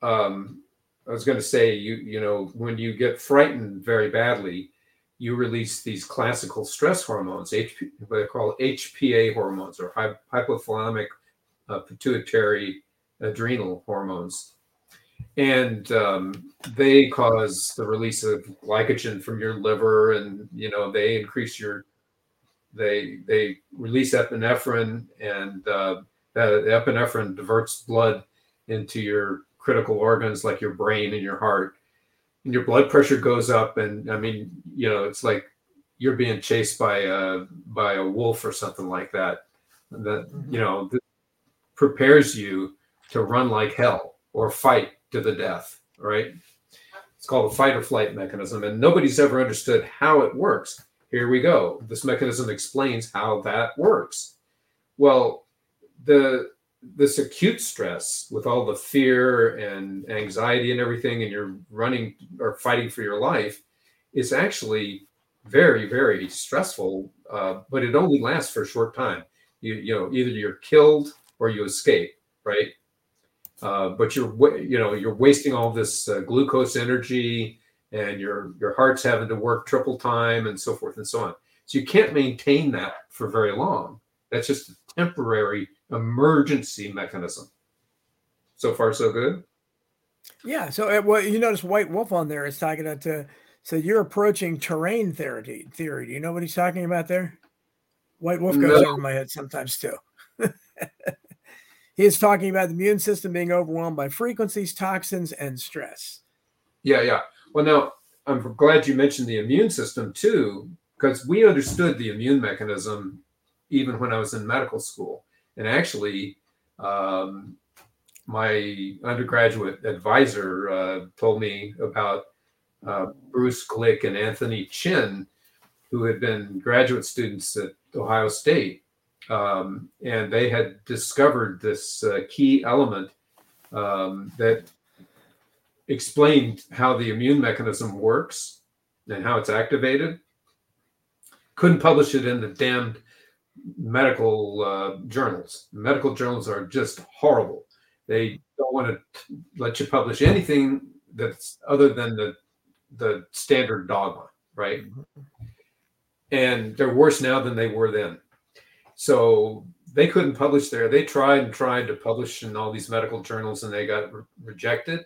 um, I was going to say, you you know, when you get frightened very badly, you release these classical stress hormones, HP, what they call HPA hormones or hypothalamic uh, pituitary adrenal hormones. And um, they cause the release of glycogen from your liver, and you know they increase your they they release epinephrine, and uh, the epinephrine diverts blood into your critical organs like your brain and your heart and your blood pressure goes up and i mean you know it's like you're being chased by a by a wolf or something like that that mm-hmm. you know prepares you to run like hell or fight to the death right? It's called a fight or flight mechanism and nobody's ever understood how it works. Here we go. This mechanism explains how that works. Well the this acute stress with all the fear and anxiety and everything and you're running or fighting for your life is actually very very stressful uh, but it only lasts for a short time. You you know either you're killed or you escape right? Uh, but you're you know you're wasting all this uh, glucose energy and your your heart's having to work triple time and so forth and so on. So you can't maintain that for very long. That's just a temporary emergency mechanism. So far, so good. Yeah. So, uh, well, you notice White Wolf on there is talking about. Uh, so you're approaching terrain theory. Theory. Do you know what he's talking about there? White Wolf goes no. over my head sometimes too. he is talking about the immune system being overwhelmed by frequencies, toxins, and stress. Yeah, yeah. Well, now I'm glad you mentioned the immune system too, because we understood the immune mechanism even when I was in medical school. And actually, um, my undergraduate advisor uh, told me about uh, Bruce Glick and Anthony Chin, who had been graduate students at Ohio State. Um, and they had discovered this uh, key element um, that explained how the immune mechanism works and how it's activated. Couldn't publish it in the damned medical uh, journals. Medical journals are just horrible. They don't want to let you publish anything that's other than the the standard dogma, right? And they're worse now than they were then. So they couldn't publish there. They tried and tried to publish in all these medical journals, and they got re- rejected.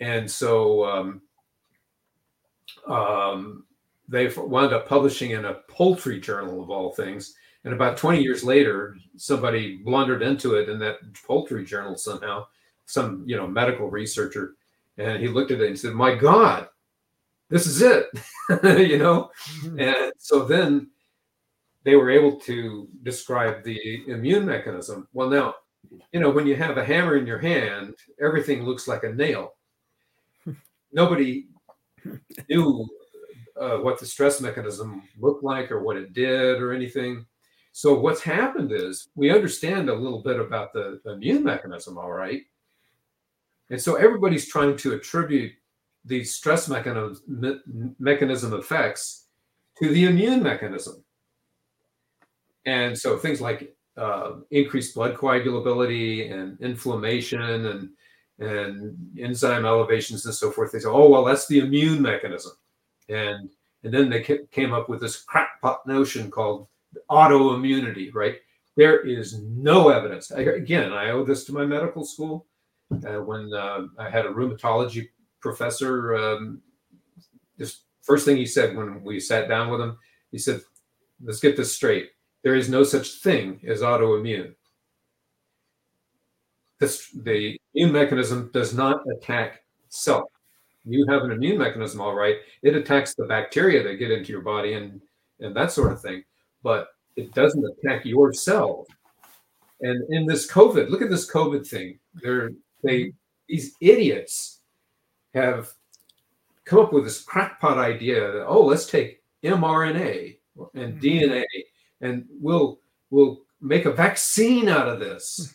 And so um, um, they wound up publishing in a poultry journal of all things and about 20 years later, somebody blundered into it in that poultry journal somehow, some you know medical researcher, and he looked at it and said, "My God, this is it," you know. Mm-hmm. And so then they were able to describe the immune mechanism. Well, now, you know, when you have a hammer in your hand, everything looks like a nail. Nobody knew uh, what the stress mechanism looked like or what it did or anything. So what's happened is we understand a little bit about the, the immune mechanism, all right. And so everybody's trying to attribute these stress mechanism, mechanism effects to the immune mechanism. And so things like uh, increased blood coagulability and inflammation and and enzyme elevations and so forth. They say, oh well, that's the immune mechanism, and and then they came up with this crackpot notion called autoimmunity, right? There is no evidence. Again, I owe this to my medical school. Uh, when uh, I had a rheumatology professor, um, this first thing he said when we sat down with him, he said, "Let's get this straight. There is no such thing as autoimmune. This, the immune mechanism does not attack self. you have an immune mechanism, all right. It attacks the bacteria that get into your body and and that sort of thing, but it doesn't attack your cells. And in this COVID, look at this COVID thing. They're they these idiots have come up with this crackpot idea that oh, let's take mRNA and DNA and we'll we'll make a vaccine out of this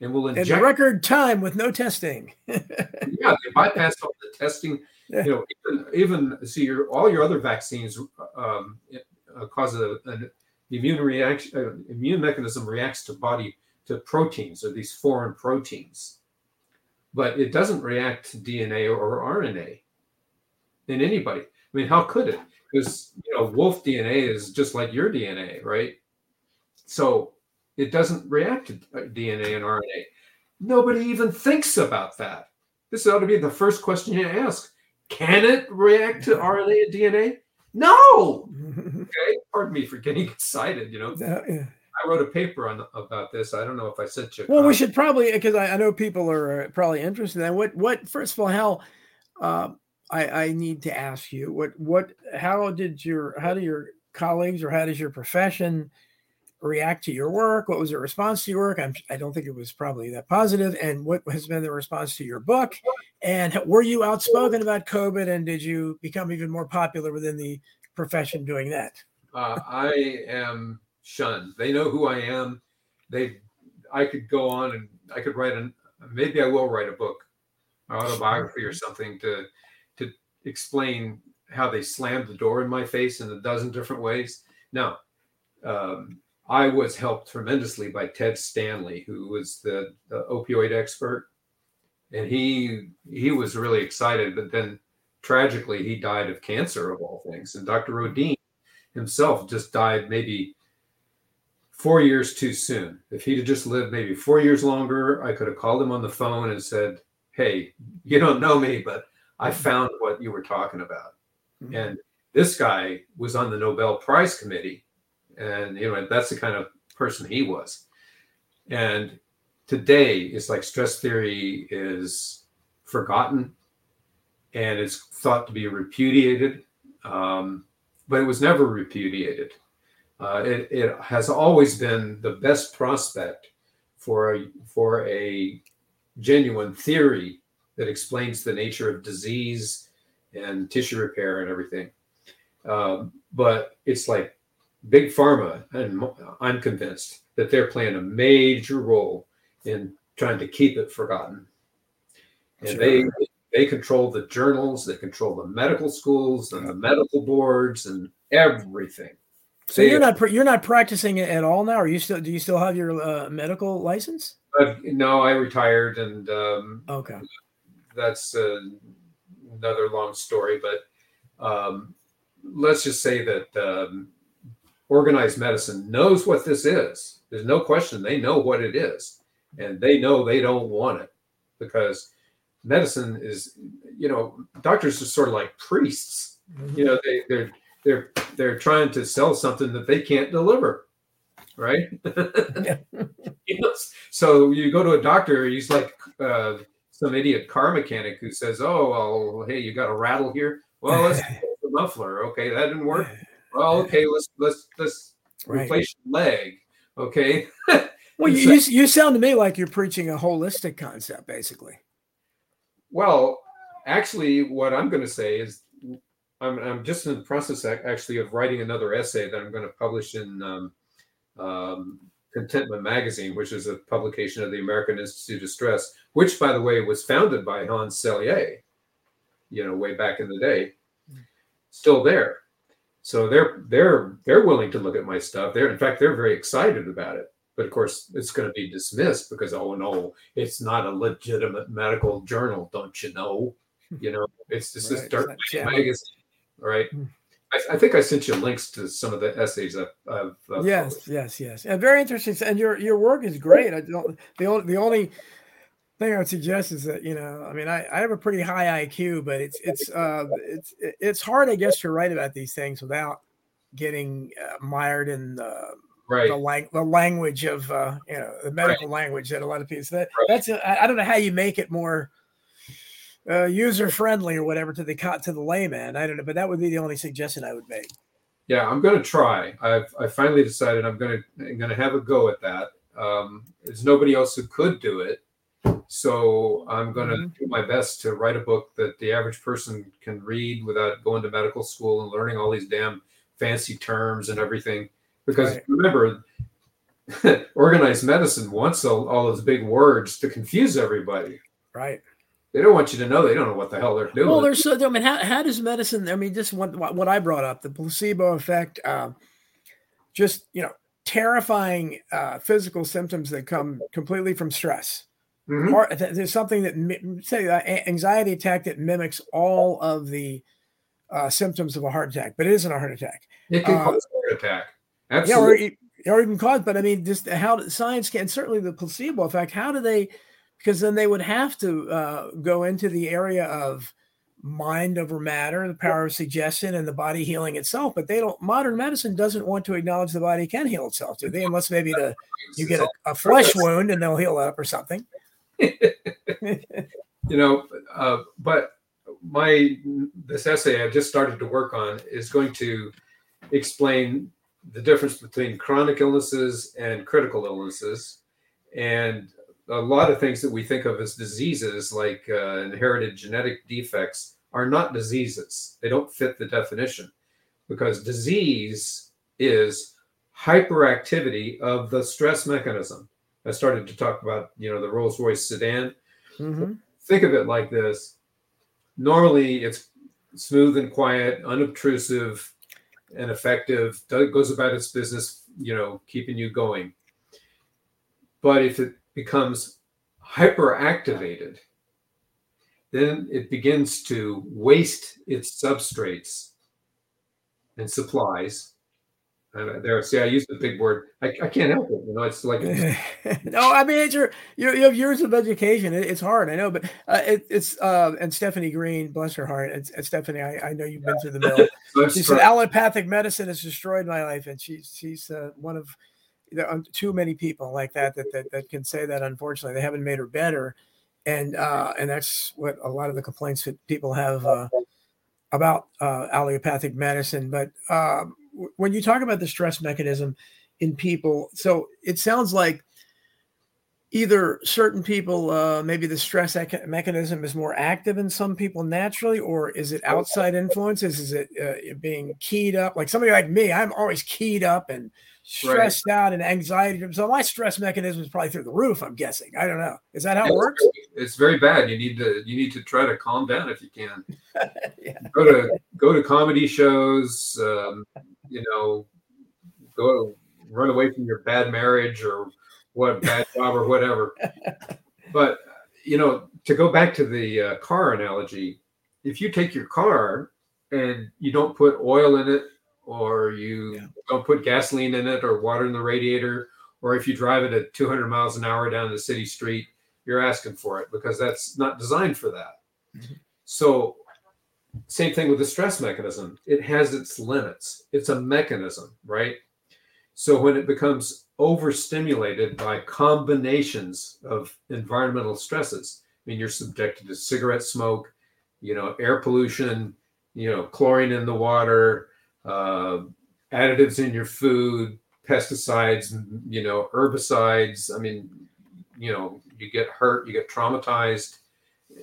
and we'll inject in record time with no testing. yeah, they bypass all the testing. Yeah. You know, even, even see your all your other vaccines um, uh, cause a, an immune reaction. Uh, immune mechanism reacts to body to proteins or these foreign proteins, but it doesn't react to DNA or RNA in anybody. I mean, how could it? Because you know, wolf DNA is just like your DNA, right? So it doesn't react to uh, DNA and RNA. Nobody even thinks about that. This ought to be the first question you ask. Can it react to RNA and DNA? No. Okay. Pardon me for getting excited. You know, uh, yeah. I wrote a paper on about this. I don't know if I sent you. Well, we should probably because I, I, know people are uh, probably interested in what what first of all how uh, I I need to ask you what what how did your how do your colleagues or how does your profession react to your work? What was the response to your work? I'm, I don't think it was probably that positive. And what has been the response to your book? And were you outspoken about COVID? And did you become even more popular within the profession doing that? Uh, I am shunned. They know who I am. They, I could go on and I could write an. Maybe I will write a book, autobiography or something to to explain how they slammed the door in my face in a dozen different ways. Now, um, I was helped tremendously by Ted Stanley, who was the, the opioid expert, and he he was really excited. But then, tragically, he died of cancer of all things. And Dr. Rhodin himself just died maybe four years too soon. If he'd have just lived maybe four years longer, I could have called him on the phone and said, "Hey, you don't know me, but I found what you were talking about." Mm-hmm. And this guy was on the Nobel Prize committee and you know that's the kind of person he was and today it's like stress theory is forgotten and it's thought to be repudiated um, but it was never repudiated uh, it, it has always been the best prospect for a, for a genuine theory that explains the nature of disease and tissue repair and everything um, but it's like big pharma, and I'm convinced that they're playing a major role in trying to keep it forgotten. And sure. they they control the journals, they control the medical schools and the medical boards and everything. So they, you're not you're not practicing at all now. Are you still? Do you still have your uh, medical license? Uh, no, I retired, and um, okay, that's uh, another long story. But um, let's just say that um, organized medicine knows what this is. There's no question they know what it is, and they know they don't want it because medicine is, you know, doctors are sort of like priests. Mm-hmm. You know, they, they're they're they're trying to sell something that they can't deliver, right? you know, so you go to a doctor, he's like uh, some idiot car mechanic who says, "Oh, well, hey, you got a rattle here. Well, let's the muffler. Okay, that didn't work well, okay, let's let's let's right. replace your leg. Okay. well, you, so, you sound to me like you're preaching a holistic concept, basically. Well, actually, what I'm going to say is I'm, I'm just in the process actually of writing another essay that I'm going to publish in um, um, Contentment Magazine, which is a publication of the American Institute of Stress, which, by the way, was founded by Hans Selye, you know, way back in the day. Still there. So they're they're they're willing to look at my stuff. They're in fact they're very excited about it. But of course, it's going to be dismissed because oh no, it's not a legitimate medical journal, don't you know? You know, it's just right. this dirt magazine, right? Hmm. I, I, think I sent you links to some of the essays I've. I've, I've yes, published. yes, yes, and very interesting. And your your work is great. I don't the only the only thing I would suggest is that you know, I mean, I, I have a pretty high IQ, but it's it's uh it's it's hard, I guess, to write about these things without getting uh, mired in the right. the, lang- the language of uh, you know the medical right. language that a lot of people that right. that's I I don't know how you make it more uh, user friendly or whatever to the to the layman. I don't know, but that would be the only suggestion I would make. Yeah, I'm going to try. I've I finally decided I'm going to I'm going to have a go at that. Um, there's nobody else who could do it, so I'm going to mm-hmm. do my best to write a book that the average person can read without going to medical school and learning all these damn fancy terms and everything. Because right. remember, organized medicine wants all, all those big words to confuse everybody. Right they don't want you to know they don't know what the hell they're doing. Well, there's so I mean, how, how does medicine? I mean, just what what I brought up, the placebo effect, uh, just you know, terrifying uh, physical symptoms that come completely from stress. Mm-hmm. there's something that say uh, anxiety attack that mimics all of the uh, symptoms of a heart attack, but it isn't a heart attack. It can uh, cause a heart attack. Absolutely. Yeah, or, or even cause, but I mean, just how science can certainly the placebo effect. How do they? because then they would have to uh, go into the area of mind over matter, the power of suggestion, and the body healing itself. But they don't. Modern medicine doesn't want to acknowledge the body can heal itself, do they? Unless maybe the you get a, a flesh wound and they'll heal up or something. you know, uh, but my this essay I've just started to work on is going to explain the difference between chronic illnesses and critical illnesses and a lot of things that we think of as diseases, like uh, inherited genetic defects, are not diseases. They don't fit the definition because disease is hyperactivity of the stress mechanism. I started to talk about, you know, the Rolls Royce sedan. Mm-hmm. Think of it like this. Normally, it's smooth and quiet, unobtrusive, and effective. Goes about its business, you know, keeping you going. But if it becomes hyperactivated, then it begins to waste its substrates and supplies. And there, see, I use the big word. I, I can't help it. You know, it's like no. I mean, it's your you, you have years of education. It, it's hard, I know, but uh, it, it's uh, and Stephanie Green, bless her heart, and, and Stephanie, I, I know you've been through the mill. she said allopathic medicine has destroyed my life, and she's she's uh, one of there are too many people like that, that that that can say that. Unfortunately, they haven't made her better, and uh, and that's what a lot of the complaints that people have uh, about uh, allopathic medicine. But um, when you talk about the stress mechanism in people, so it sounds like either certain people uh, maybe the stress mechanism is more active in some people naturally or is it outside influences is it uh, being keyed up like somebody like me i'm always keyed up and stressed right. out and anxiety. So my stress mechanism is probably through the roof. I'm guessing. I don't know. Is that how it works? It's very bad. You need to you need to try to calm down if you can. yeah. Go to go to comedy shows. Um, you know, go run away from your bad marriage or what bad job or whatever. But you know, to go back to the uh, car analogy, if you take your car and you don't put oil in it or you yeah. don't put gasoline in it or water in the radiator, or if you drive it at 200 miles an hour down the city street, you're asking for it because that's not designed for that. Mm-hmm. So, same thing with the stress mechanism. It has its limits. It's a mechanism, right? So when it becomes overstimulated by combinations of environmental stresses, I mean, you're subjected to cigarette smoke, you know, air pollution, you know, chlorine in the water, uh, additives in your food, pesticides, you know, herbicides. I mean, you know, you get hurt, you get traumatized.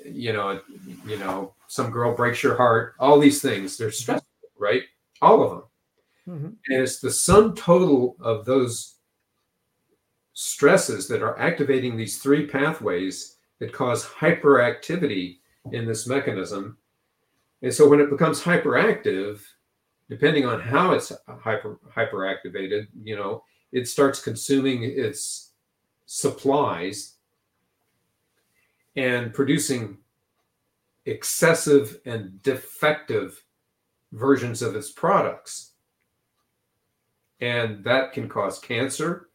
You know, you know, some girl breaks your heart. All these things, they're stressful, right? All of them. Mm-hmm. And it's the sum total of those stresses that are activating these three pathways that cause hyperactivity in this mechanism. And so when it becomes hyperactive, depending on how it's hyper hyperactivated, you know, it starts consuming its supplies and producing excessive and defective versions of its products. And that can cause cancer.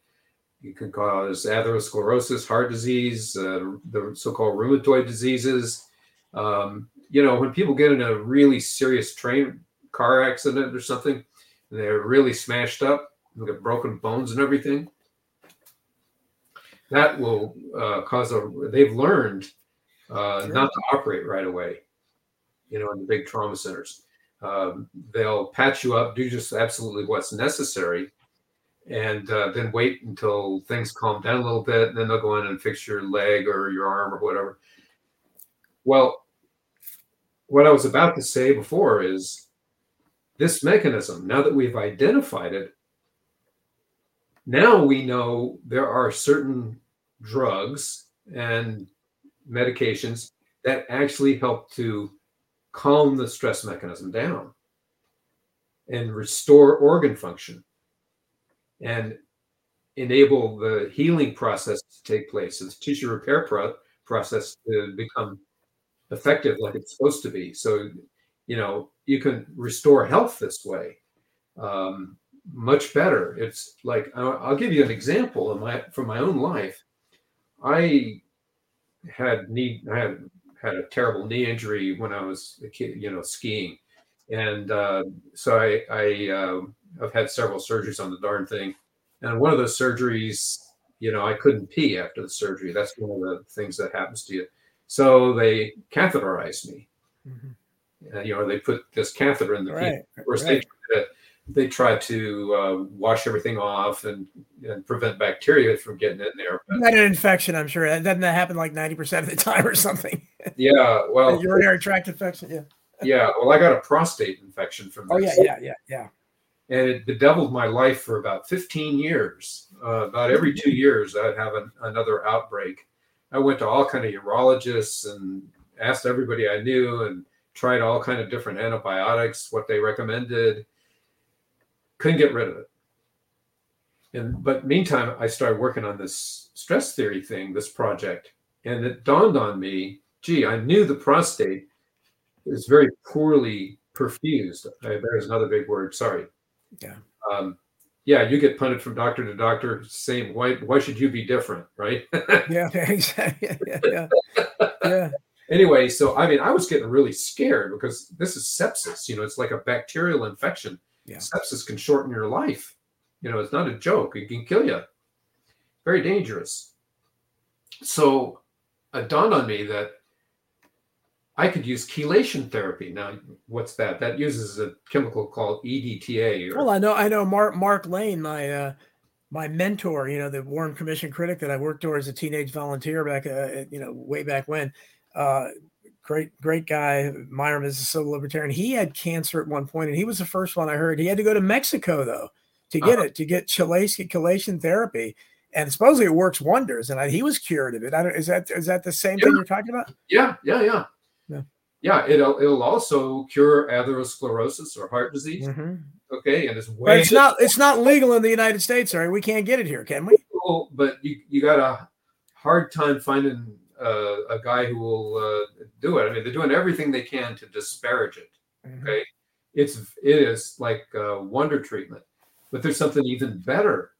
It can cause atherosclerosis, heart disease, uh, the so called rheumatoid diseases. Um, you know, when people get in a really serious train car accident or something, they're really smashed up, they got broken bones and everything, that will uh, cause a. They've learned uh, Sure. not to operate right away. You know, in the big trauma centers, um, they'll patch you up, do just absolutely what's necessary, and uh, then wait until things calm down a little bit. And then they'll go in and fix your leg or your arm or whatever. Well, what I was about to say before is this mechanism, now that we've identified it, now we know there are certain drugs and medications that actually help to calm the stress mechanism down and restore organ function and enable the healing process to take place, and the tissue repair pro- process to become effective like it's supposed to be. So, you know, you can restore health this way um, much better. It's like I'll, give you an example my from my own life. I had knee, I had had a terrible knee injury when I was a kid, you know, skiing, and uh, so I I uh, I've had several surgeries on the darn thing, and one of those surgeries, you know, I couldn't pee after the surgery. That's one of the things that happens to you. So they catheterized me. Mhm. Uh, you know, they put this catheter in the Right. Of course, right. they, they try to uh, wash everything off and, and prevent bacteria from getting in there. But, You an infection, I'm sure. That doesn't that happen like 90% of the time or something? yeah, well, urinary tract infection. Yeah. yeah, well, I got a prostate infection from Oh, yeah, yeah, yeah, yeah. and it bedeviled my life for about 15 years. Uh, about every two years, I'd have an, another outbreak. I went to all kind of urologists and asked everybody I knew and tried all kind of different antibiotics, what they recommended. Couldn't get rid of it. And but meantime, I started working on this stress theory thing, this project, and it dawned on me, gee, I knew the prostate is very poorly perfused. Uh, there's another big word. Sorry. Yeah. Um, yeah, you get punted from doctor to doctor. Same. Why? Why should you be different, right? Yeah, exactly. Yeah, yeah. yeah. anyway, so I mean, I was getting really scared because this is sepsis. You know, it's like a bacterial infection. Yeah. Sepsis can shorten your life. You know, it's not a joke. It can kill you. Very dangerous. So it dawned on me that I could use chelation therapy. Now, what's that? That uses a chemical called EDTA. Or, Well, I know, I know Mark Mark Lane, my uh, my mentor. You know, the Warren Commission critic that I worked for as a teenage volunteer back, uh, you know, way back when. Uh, great, great guy. Myron is a civil libertarian. He had cancer at one point, and he was the first one I heard. He had to go to Mexico though to get Uh-huh. it, to get chelation, chelation therapy, and supposedly it works wonders. And I, he was cured of it. I don't. Is that is that the same thing you're talking about? yeah, yeah, yeah. Yeah. Yeah, it'll it'll also cure atherosclerosis or heart disease. Mhm. Okay, and it's But way it's not. It's not legal in the United States. Sorry, we can't get it here, can we? cool, but you you got a hard time finding uh, a guy who will uh, do it. I mean, they're doing everything they can to disparage it. Mhm. Okay, it's it is like uh, wonder treatment, but there's something even better.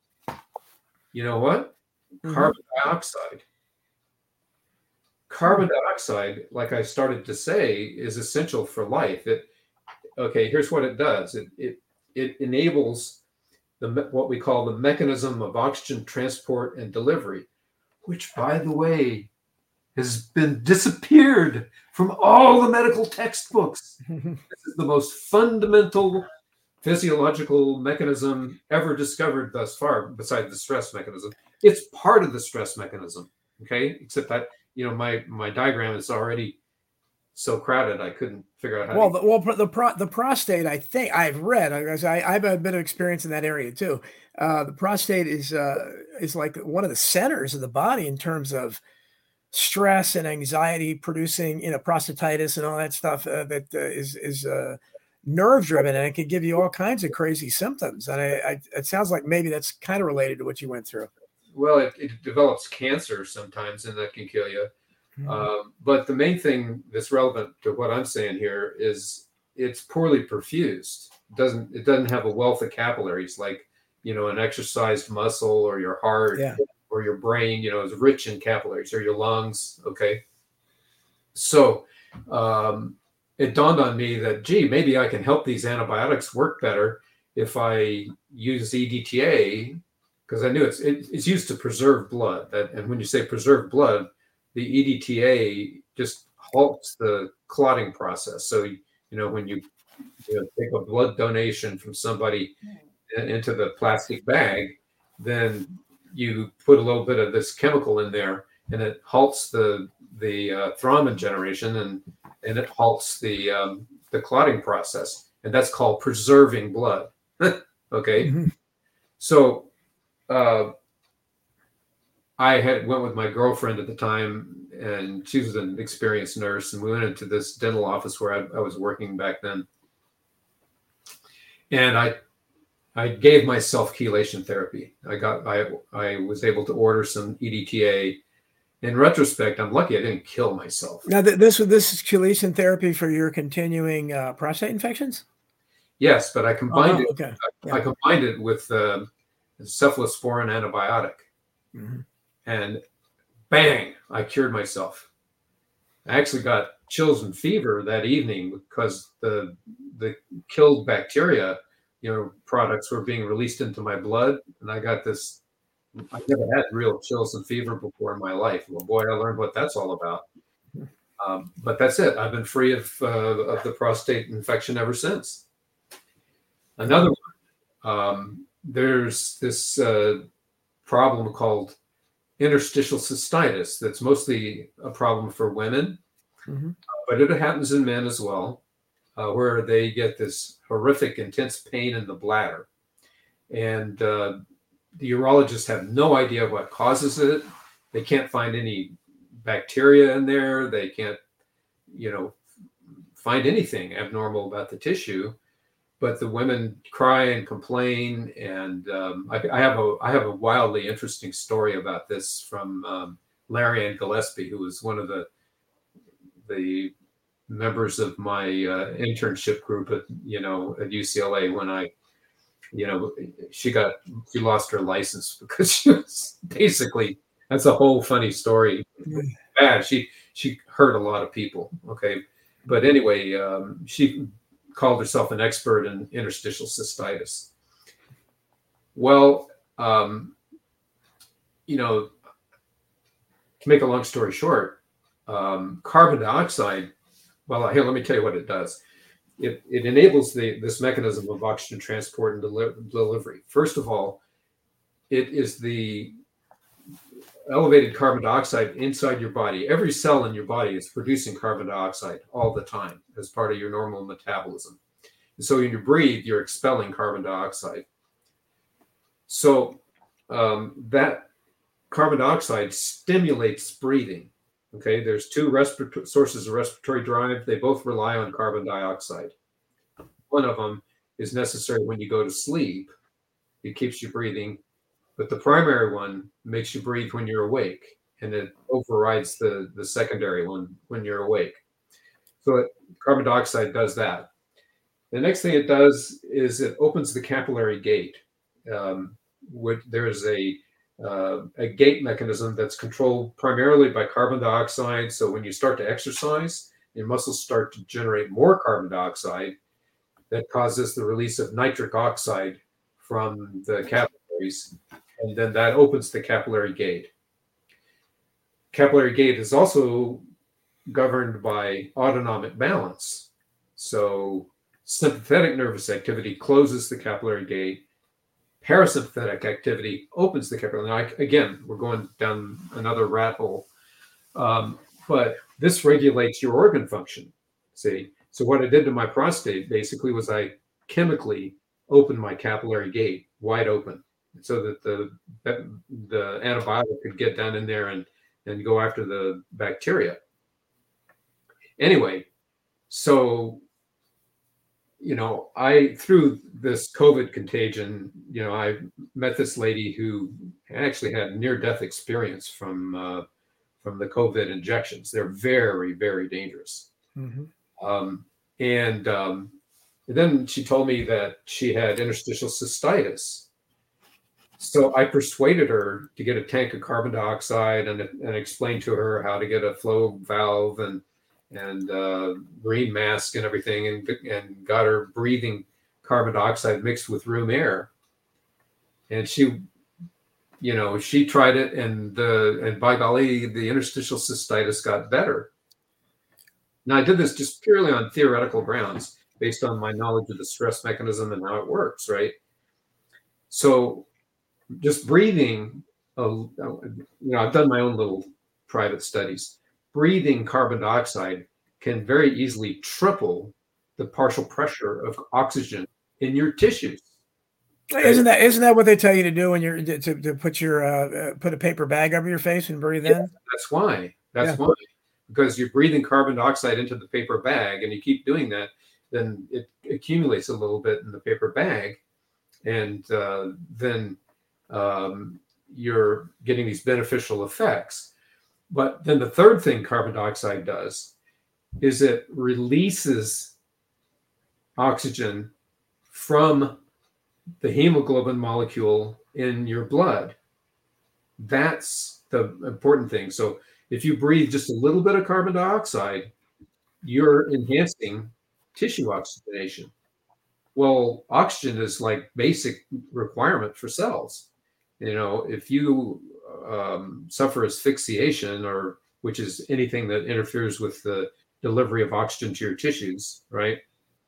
You know what? Mhm. Carbon dioxide. Carbon dioxide, like I started to say, is essential for life. It okay. Here's what it does. It it it enables the what we call the mechanism of oxygen transport and delivery, which, by the way, has been disappeared from all the medical textbooks. This is the most fundamental physiological mechanism ever discovered thus far, besides the stress mechanism. It's part of the stress mechanism. Okay, except that you know my my diagram is already so crowded I couldn't figure out how. Well, to, the, well, the pro, the prostate, I think I've read. I, I I've had a bit of experience in that area too. Uh, the prostate is uh, is like one of the centers of the body in terms of stress and anxiety producing, you know, prostatitis and all that stuff uh, that uh, is is uh, nerve driven, and it can give you all kinds of crazy symptoms. And I, I, it sounds like maybe that's kind of related to what you went through. well, it, it develops cancer sometimes, and that can kill you. Um, but the main thing that's relevant to what I'm saying here is it's poorly perfused. It doesn't it doesn't have a wealth of capillaries like you know an exercised muscle or your heart Yeah. Or your brain. You know is rich in capillaries or your lungs. Okay, so um, it dawned on me that gee maybe I can help these antibiotics work better if I use EDTA because I knew it's it, it's used to preserve blood. That and when you say preserve blood, the EDTA just halts the clotting process. So you know when you, you know, take a blood donation from somebody into the plastic bag, then you put a little bit of this chemical in there, and it halts the the uh, thrombin generation, and and it halts the um, the clotting process, and that's called preserving blood. okay, Mhm. so uh, I had went with my girlfriend at the time, and she was an experienced nurse, and we went into this dental office where I, I was working back then, and I I gave myself chelation therapy. I got I I was able to order some EDTA. In retrospect, I'm lucky I didn't kill myself. Now, th- this this is chelation therapy for your continuing uh, prostate infections. Yes, but I combined Oh, it. okay. I combined it with uh, cephalosporin antibiotic, Mhm. and bang, I cured myself. I actually got chills and fever that evening because the the killed bacteria, you know, products were being released into my blood, and I got this. I never had real chills and fever before in my life. Well, boy, I learned what that's all about. Um, but that's it. I've been free of uh, of the prostate infection ever since. Another one. Um, there's this uh, problem called interstitial cystitis that's mostly a problem for women, Mhm. but it happens in men as well, uh, where they get this horrific, intense pain in the bladder. And uh, the urologists have no idea what causes it. They can't find any bacteria in there. They can't, you know, find anything abnormal about the tissue but the women cry and complain and um, I, I have a i have a wildly interesting story about this from um, larry and gillespie who was one of the the members of my uh, internship group at you know at ucla when i you know she got she lost her license because she was basically that's a whole funny story bad she she hurt a lot of people okay but anyway um, she called herself an expert in interstitial cystitis. Well, um, you know, to make a long story short, um, carbon dioxide. Well, here, let me tell you what it does. It, it enables the this mechanism of oxygen transport and deli- delivery. First of all, it is the elevated carbon dioxide inside your body. Every cell in your body is producing carbon dioxide all the time as part of your normal metabolism. And so when you breathe, you're expelling carbon dioxide. So um, that carbon dioxide stimulates breathing. Okay, there's two respiratory sources of respiratory drive. They both rely on carbon dioxide. One of them is necessary when you go to sleep. It keeps you breathing but the primary one makes you breathe when you're awake and it overrides the the secondary one when you're awake so it, carbon dioxide does that the next thing it does is it opens the capillary gate um, which there's a uh, a gate mechanism that's controlled primarily by carbon dioxide so when you start to exercise your muscles start to generate more carbon dioxide that causes the release of nitric oxide from the capillaries and then that opens the capillary gate. Capillary gate is also governed by autonomic balance. So sympathetic nervous activity closes the capillary gate. Parasympathetic activity opens the capillary. Now, I- again, we're going down another rat hole, um, but this regulates your organ function. See, so what I did to my prostate basically was I chemically opened my capillary gate wide open so that the the antibiotic could get down in there and and go after the bacteria. Anyway, so you know, I through this COVID contagion, you know, I met this lady who actually had near death experience from uh, from the COVID injections. They're very very dangerous. Mhm. Um, and um, then she told me that she had interstitial cystitis. So I persuaded her to get a tank of carbon dioxide and, and explained to her how to get a flow valve and and uh, green mask and everything, and and got her breathing carbon dioxide mixed with room air. And she, you know, she tried it, and the and by golly, the interstitial cystitis got better. Now, I did this just purely on theoretical grounds based on my knowledge of the stress mechanism and how it works, right? So, just breathing, uh, you know, I've done my own little private studies. Breathing carbon dioxide can very easily triple the partial pressure of oxygen in your tissues. Isn't that isn't that what they tell you to do when you're to, to put your uh, put a paper bag over your face and breathe Yeah, in? that's why. That's Yeah. why. Because you're breathing carbon dioxide into the paper bag and you keep doing that, then it accumulates a little bit in the paper bag. And uh, then um, you're getting these beneficial effects. But then the third thing carbon dioxide does is it releases oxygen from the hemoglobin molecule in your blood. That's the important thing. So if you breathe just a little bit of carbon dioxide, you're enhancing tissue oxygenation. Well, oxygen is like basic requirement for cells. You know, if you um, suffer asphyxiation, or which is anything that interferes with the delivery of oxygen to your tissues, right?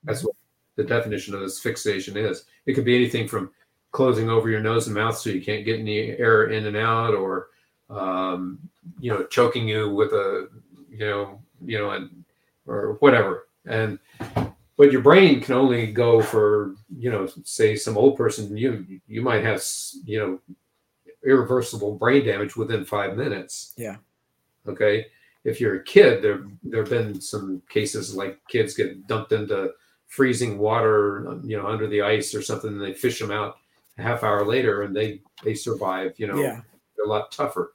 That's what the definition of asphyxiation is. It could be anything from closing over your nose and mouth so you can't get any air in and out, or um, you know, choking you with a, you know, you know, and or whatever. And but your brain can only go for, you know, say some old person, you you might have, you know, irreversible brain damage within five minutes. Yeah. Okay. If you're a kid, there there have been some cases like kids get dumped into freezing water, you know, under the ice or something, and they fish them out a half hour later, and they they survive. You know, Yeah. they're a lot tougher.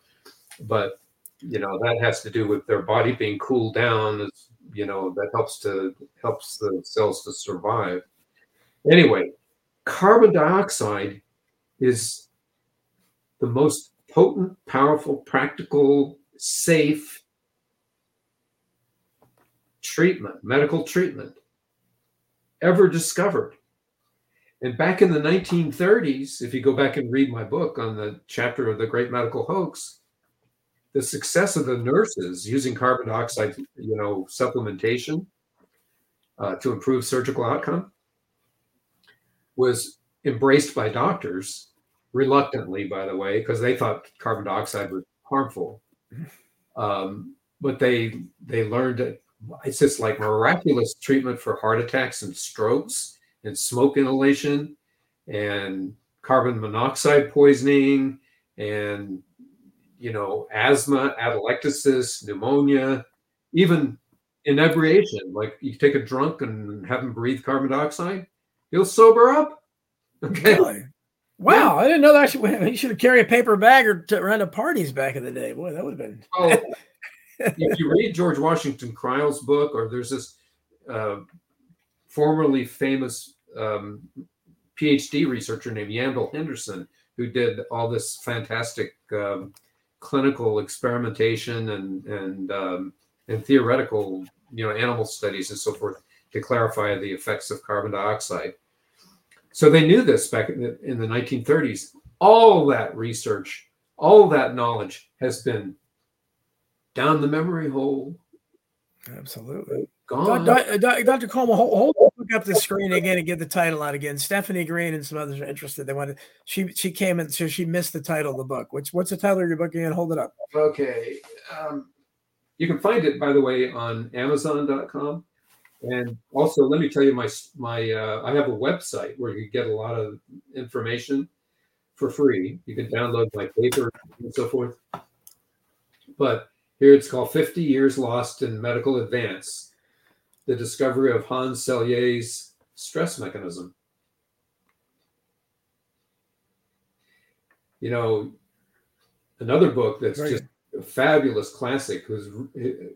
But you know that has to do with their body being cooled down. You know that helps to helps the cells to survive. Anyway, carbon dioxide is the most potent, powerful, practical, safe treatment, medical treatment ever discovered. And back in the 1930s, if you go back and read my book on the chapter of the Great Medical Hoax, the success of the nurses using carbon dioxide, you know, supplementation uh, to improve surgical outcome was embraced by doctors reluctantly, by the way, because they thought carbon dioxide was harmful. Um, but they they learned that it's just like miraculous treatment for heart attacks and strokes and smoke inhalation and carbon monoxide poisoning and you know asthma atelectasis pneumonia even inebriation like you take a drunk and have him breathe carbon dioxide he'll sober up okay Really? Wow, I didn't know that. Should, he should have carried a paper bag or to run to parties back in the day. Boy, that would have been. well, if you read George Washington Crile's book, or there's this uh, formerly famous um, PhD researcher named Yandell Henderson who did all this fantastic um, clinical experimentation and and um, and theoretical, you know, animal studies and so forth to clarify the effects of carbon dioxide. So they knew this back in the, in the 1930s. All that research, all that knowledge has been down the memory hole, Absolutely. gone. Doc- Doc- Doc- Dr. Coleman, hold, hold look up the screen again and get the title out again. Stephanie Green and some others are interested. They wanted she she came and so she missed the title of the book. Which what's the title of your book again? Hold it up. Okay. Um, you can find it, by the way, on Amazon.com. And also, let me tell you, my my uh, I have a website where you get a lot of information for free. You can download my paper and so forth. But here it's called 50 Years Lost in Medical Advance The Discovery of Hans Selye's Stress Mechanism. You know, another book that's Very just a fabulous classic was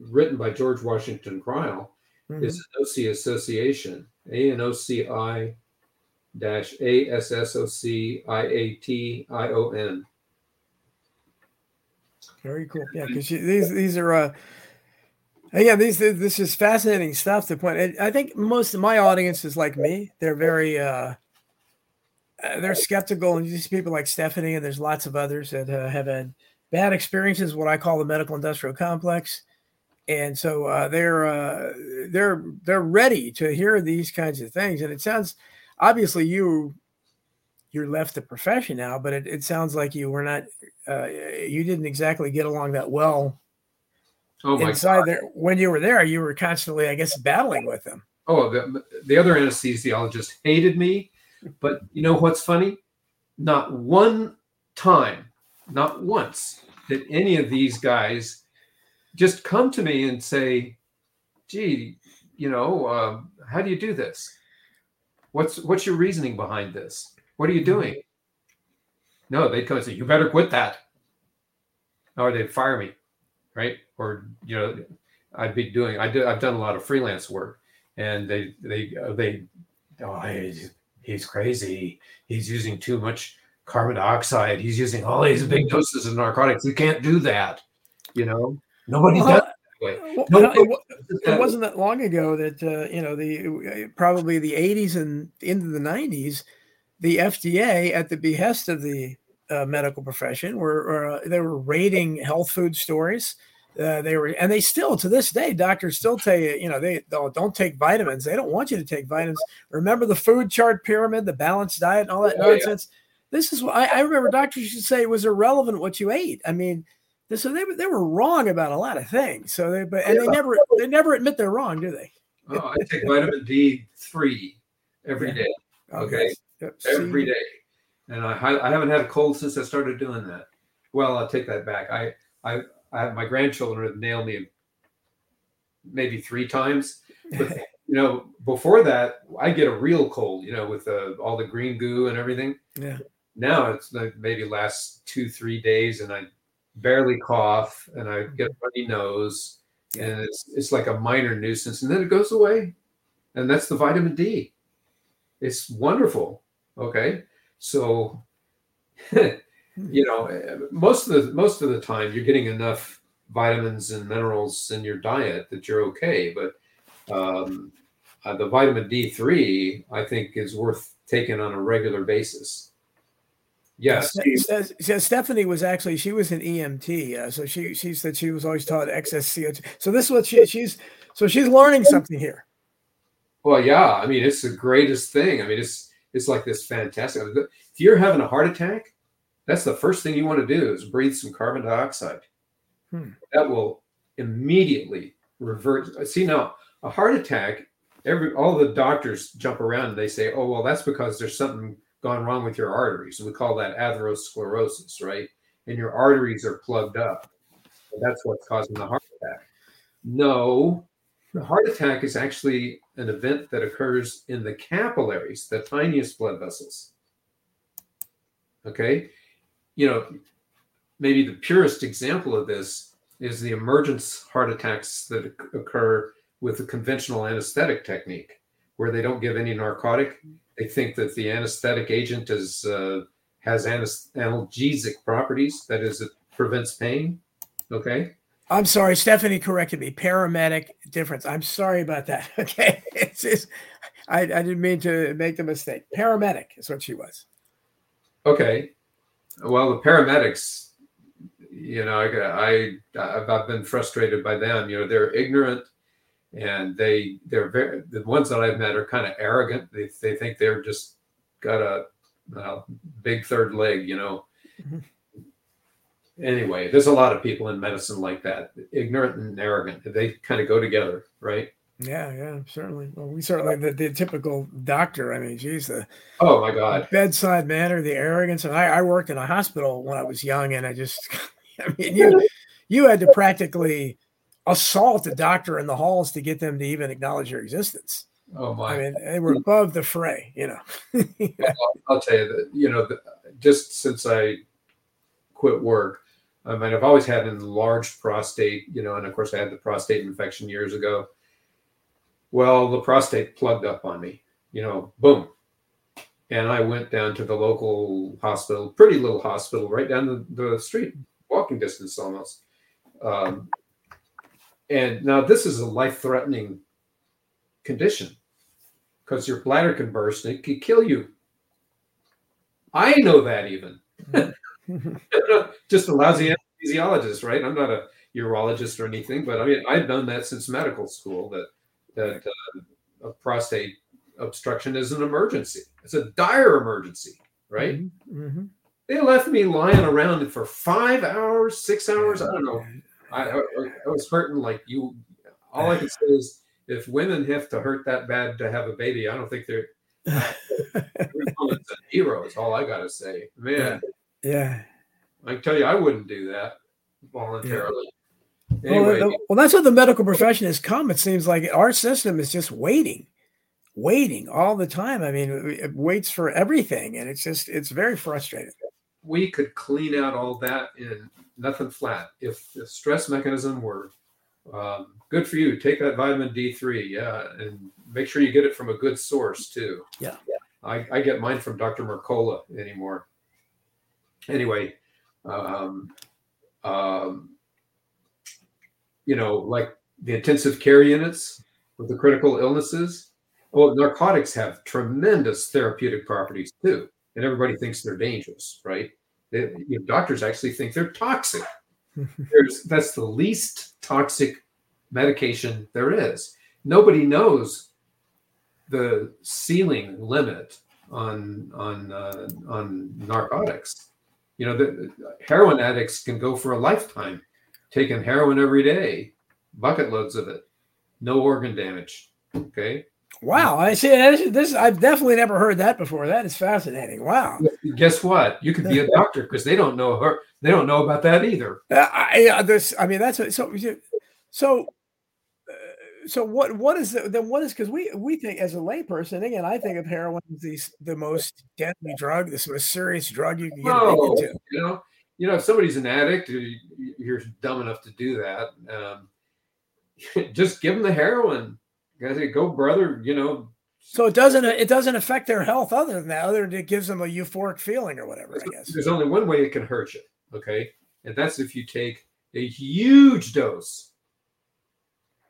written by George Washington Crile Mhm. is Anoci-Association, A N O C I dash A S S O C I A T I O N. Very cool. Yeah, because these these are uh yeah, these this is fascinating stuff to point. I think most of my audience is like me. They're very uh uh, they're skeptical, and these people like Stephanie, and there's lots of others that uh, have had bad experiences. What I call the medical industrial complex, and so uh, they're uh, they're they're ready to hear these kinds of things. And it sounds obviously you you're left the profession now, but it, it sounds like you were not uh, you didn't exactly get along that well. Oh my inside God. there when you were there, you were constantly, I guess, battling with them. Oh, the, the other anesthesiologist hated me. But you know what's funny? Not one time, not once, did any of these guys just come to me and say, "Gee, you know, uh, how do you do this? What's what's your reasoning behind this? What are you doing?" No, they'd come and say, "You better quit that," or they'd fire me, right? Or you know, I'd be doing. I do. I've done a lot of freelance work, and they they uh, they oh he's, he's crazy he's using too much carbon dioxide he's using all these big doses of narcotics You can't do that you know nobody Well, does Well, No, it, it wasn't that long ago that uh, you know the uh, probably the 80s and into the 90s, the FDA at the behest of the uh, medical profession were uh, they were rating health food stories. Uh, they were, and they still to this day, doctors still tell you, you know, they don't, don't take vitamins. They don't want you to take vitamins. Remember the food chart pyramid, the balanced diet, and all that Oh, yeah. nonsense. This is what I, I remember. Doctors used to say it was irrelevant what you ate. I mean, so they were- they were wrong about a lot of things. So they, but and they never they never admit they're wrong, do they? oh, i take vitamin d3 every Yeah. day Oh, Okay. yes. Yep. every See? day and I, I haven't had a cold since i started doing that well i'll take that back i i, I my grandchildren have nailed me maybe three times but you know before that i get a real cold you know with uh, all the green goo and everything Yeah. now it's like maybe lasts two three days and i barely cough and i get a runny nose and it's it's like a minor nuisance and then it goes away. And that's the vitamin d. It's wonderful okay? So you know eh, most of the most of the time you're getting enough vitamins and minerals in your diet that you're okay but um, uh, the vitamin d3 i think is worth taking on a regular basis yes Ste- Ste- Stephanie was actually she was an EMT, uh, so she she said she was always taught excess CO2. So this is what she she's so she's learning something here. Well, yeah. I mean, it's the greatest thing. I mean, it's it's like this fantastic. If you're having a heart attack, that's the first thing you want to do is breathe some carbon dioxide. Hmm. That will immediately revert. See now, a heart attack. Every all the doctors jump around and they say, "Oh, well, that's because there's something gone wrong with your arteries." We call that atherosclerosis, right? And your arteries are plugged up. That's what's causing the heart attack. No, the heart attack is actually an event that occurs in the capillaries, the tiniest blood vessels. Okay. You know, maybe the purest example of this is the emergence heart attacks that occur with the conventional anesthetic technique, where they don't give any narcotic. They think that the anesthetic agent is uh, has analgesic properties, that is, it prevents pain. Okay. I'm sorry, Stephanie corrected me. Paramedic difference. I'm sorry about that. Okay, it's, it's I, I didn't mean to make the mistake. Paramedic is what she was. Okay. Well, the paramedics, you know, I, I I've been frustrated by them. You know, they're ignorant, and they they're very the ones that I've met are kind of arrogant. They they think they're just got a well, big third leg. You know. Mhm. Anyway, there's a lot of people in medicine like that, ignorant and arrogant. They kind of go together, right? Yeah, yeah, certainly. Well, we certainly the, the typical doctor. I mean, geez, the Oh my God. bedside manner, the arrogance. And I, I worked in a hospital when I was young, and I just, I mean, you you had to practically assault the doctor in the halls to get them to even acknowledge your existence. Oh my. I mean, they were above the fray, you know. I'll, I'll tell you that you know the, just since I quit work, I mean I've always had an enlarged prostate, you know, and of course I had the prostate infection years ago. Well, the prostate plugged up on me, you know, boom, and I went down to the local hospital, pretty little hospital, right down the, the street, walking distance almost. Um, and now this is a life-threatening condition because your bladder can burst and it could kill you. I know that even. Just a lousy anesthesiologist, right? I'm not a urologist or anything, but I mean, I've known that since medical school that that uh, a prostate obstruction is an emergency. It's a dire emergency, right? Mm-hmm. They left me lying around for five hours, six hours. I don't know. I, I, I was hurting like you. All I can say is, if women have to hurt that bad to have a baby, I don't think they're heroes. All I gotta say, man. Yeah. I can tell you, I wouldn't do that voluntarily. Yeah. Anyway. Well, well, that's what the medical profession has come. It seems like our system is just waiting, waiting all the time. I mean, it waits for everything, and it's just it's very frustrating. We could clean out all that in nothing flat if the stress mechanism were um, good for you. Take that vitamin D3, yeah, and make sure you get it from a good source too. Yeah, yeah. I, I get mine from Dr. Mercola anymore. Anyway, um, um, you know, like the intensive care units with the critical illnesses. Well, narcotics have tremendous therapeutic properties too, and everybody thinks they're dangerous, right? They, you know, doctors actually think they're toxic. There's, that's the least toxic medication there is. Nobody knows the ceiling limit on on uh, on narcotics. You know, the heroin addicts can go for a lifetime taking heroin every day, bucket loads of it, no organ damage. Okay. Wow, I see. This, this I've definitely never heard that before. That is fascinating. Wow. Guess what? You could be a doctor because they don't know her. They don't know about that either. Uh, I, uh, this. I mean, that's so. So so what what is the, then what is because we we think as a layperson again I think of heroin as the, the most deadly drug, the most serious drug you can get no, into. You know, you know, if somebody's an addict, you're dumb enough to do that. Um, just give them the heroin. Guys, go, brother. You know. So it doesn't it doesn't affect their health other than that. Other than it gives them a euphoric feeling or whatever. I guess there's only one way it can hurt you. Okay, and that's if you take a huge dose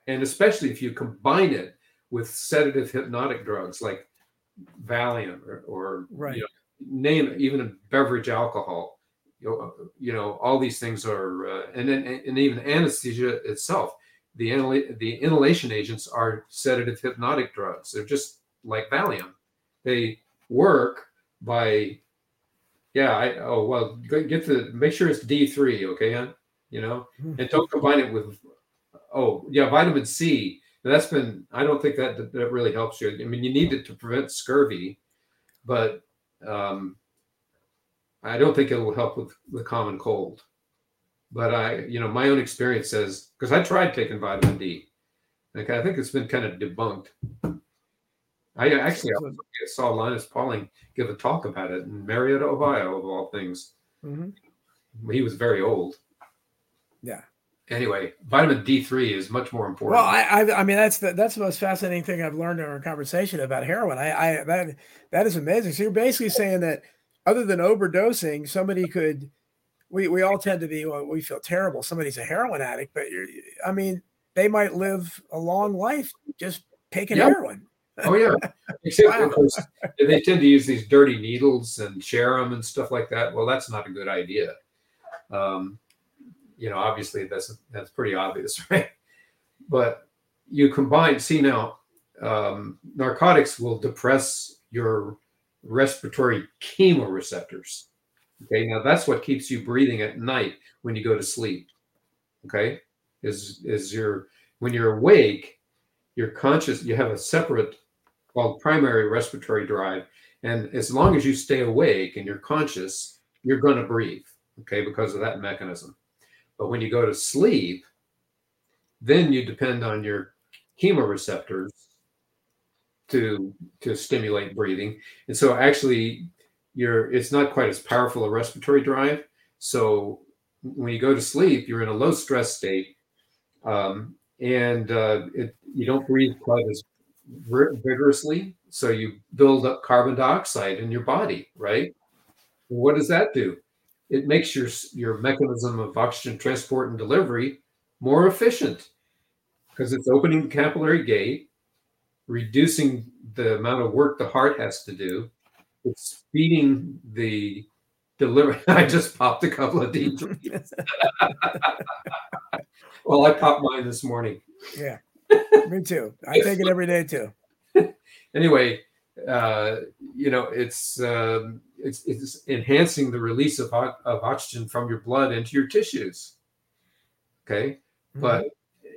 and especially if you combine it with sedative hypnotic drugs like Valium or, or right. you know, name even a beverage alcohol. You know, you know, all these things are, uh, and then and even anesthesia itself. The inhal- the inhalation agents are sedative hypnotic drugs. They're just like Valium. They work by, yeah. I oh well, get the make sure it's D three, okay, huh? you know, hmm. and don't combine it with oh yeah, vitamin C. That's been I don't think that that really helps you. I mean, you need it to prevent scurvy, but um, I don't think it will help with the common cold. But I, you know, my own experience says because I tried taking vitamin D, like I think it's been kind of debunked. I actually I saw Linus Pauling give a talk about it in Marietta, Ohio, of all things. Mm-hmm. He was very old. Yeah anyway, vitamin D3 is much more important. Well, I, I, I, mean, that's the that's the most fascinating thing I've learned in our conversation about heroin. I, I that that is amazing. So you're basically saying that other than overdosing, somebody could. We we all tend to be well, we feel terrible. Somebody's a heroin addict, but you're, I mean, they might live a long life just taking yep. heroin. Oh yeah, except wow. of course they tend to use these dirty needles and share them and stuff like that. Well, that's not a good idea. Um, you know, obviously that's that's pretty obvious, right? But you combine, see now, um, narcotics will depress your respiratory chemoreceptors. Okay, now that's what keeps you breathing at night when you go to sleep. Okay, is is your when you're awake, you're conscious. You have a separate called primary respiratory drive, and as long as you stay awake and you're conscious, you're going to breathe. Okay, because of that mechanism. But when you go to sleep, then you depend on your chemoreceptors to to stimulate breathing. And so actually you're it's not quite as powerful a respiratory drive. So when you go to sleep, you're in a low stress state. Um, and uh, it, you don't breathe quite as vigorously. So you build up carbon dioxide in your body, right? what does that do? it makes your your mechanism of oxygen transport and delivery more efficient because it's opening the capillary gate, reducing the amount of work the heart has to do. It's speeding the deliver. I just popped a couple of deep. well, I popped mine this morning. Yeah, me too. I take it every day too. anyway, uh, you know, it's, um, it's it's enhancing the release of, of oxygen from your blood into your tissues. Okay, mm-hmm. but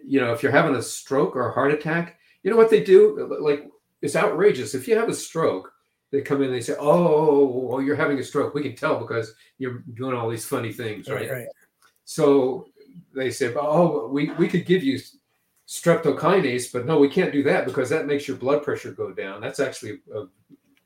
you know, if you're having a stroke or a heart attack, you know what they do? Like it's outrageous. If you have a stroke, they come in and they say, "Oh, well, you're having a stroke. We can tell because you're doing all these funny things, right?" right, right. So they say, "Oh, we we could give you streptokinase, but no, we can't do that because that makes your blood pressure go down. That's actually, a,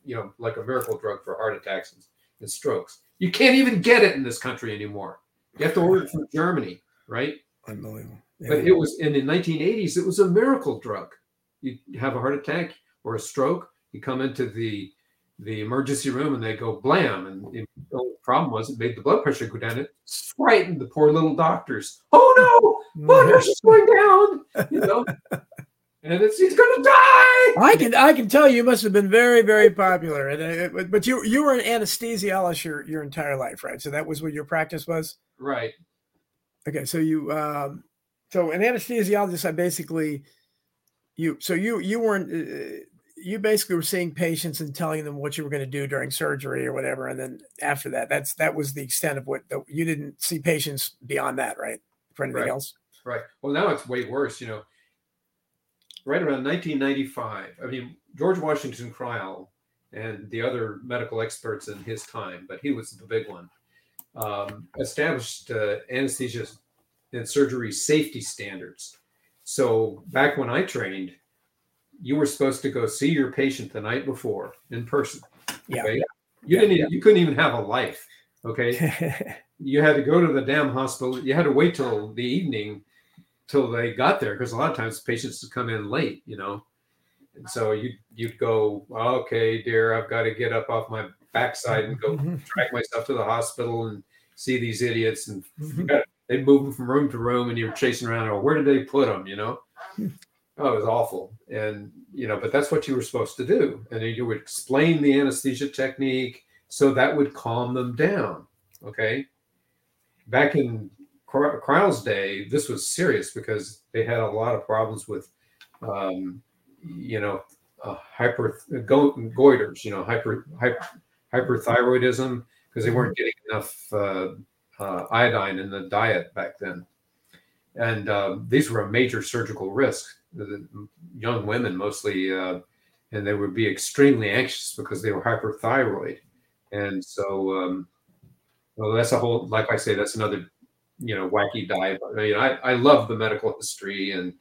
you know, like a miracle drug for heart attacks and, and strokes. You can't even get it in this country anymore. You have to order it from Germany, right? Unbelievable. Yeah. But it was in the 1980s. It was a miracle drug. You have a heart attack or a stroke, you come into the the emergency room and they go blam. And the only problem was it made the blood pressure go down. It frightened the poor little doctors. Oh no, blood pressure's going down. You know. and it's he's gonna die. I can I can tell you must have been very very popular. And uh, but you you were an anesthesiologist your your entire life, right? So that was what your practice was. Right. Okay, so you um, so an anesthesiologist, I basically you so you you weren't uh, you basically were seeing patients and telling them what you were going to do during surgery or whatever, and then after that, that's that was the extent of what the, you didn't see patients beyond that, right? For anything right. else, right? Well, now it's way worse. You know, right around 1995. I mean, George Washington Crile and the other medical experts in his time, but he was the big one, um, established uh, anesthesia and surgery safety standards. So back when I trained, you were supposed to go see your patient the night before in person. Yeah. Okay? You didn't. Even, you couldn't even have a life. Okay. you had to go to the damn hospital. You had to wait till the evening till they got there because a lot of times patients would come in late. You know, and so you you'd go, okay, dear, I've got to get up off my backside and go mm-hmm. drag myself to the hospital and see these idiots, and mm-hmm. they'd move them from room to room, and you're chasing around. Oh, where did they put them? You know. Oh, it was awful. And, you know, but that's what you were supposed to do. And you would explain the anesthesia technique so that would calm them down. Okay. Back in Crile's day, this was serious because they had a lot of problems with, um, you know, uh, hyper go, goiters, you know, hyper, hyper hyperthyroidism because they weren't getting enough uh, uh, iodine in the diet back then. And uh, these were a major surgical risk the young women mostly, uh, and they would be extremely anxious because they were hyperthyroid. And so, um, well, that's a whole, like I say, that's another, you know, wacky dive. I mean, I, I love the medical history and,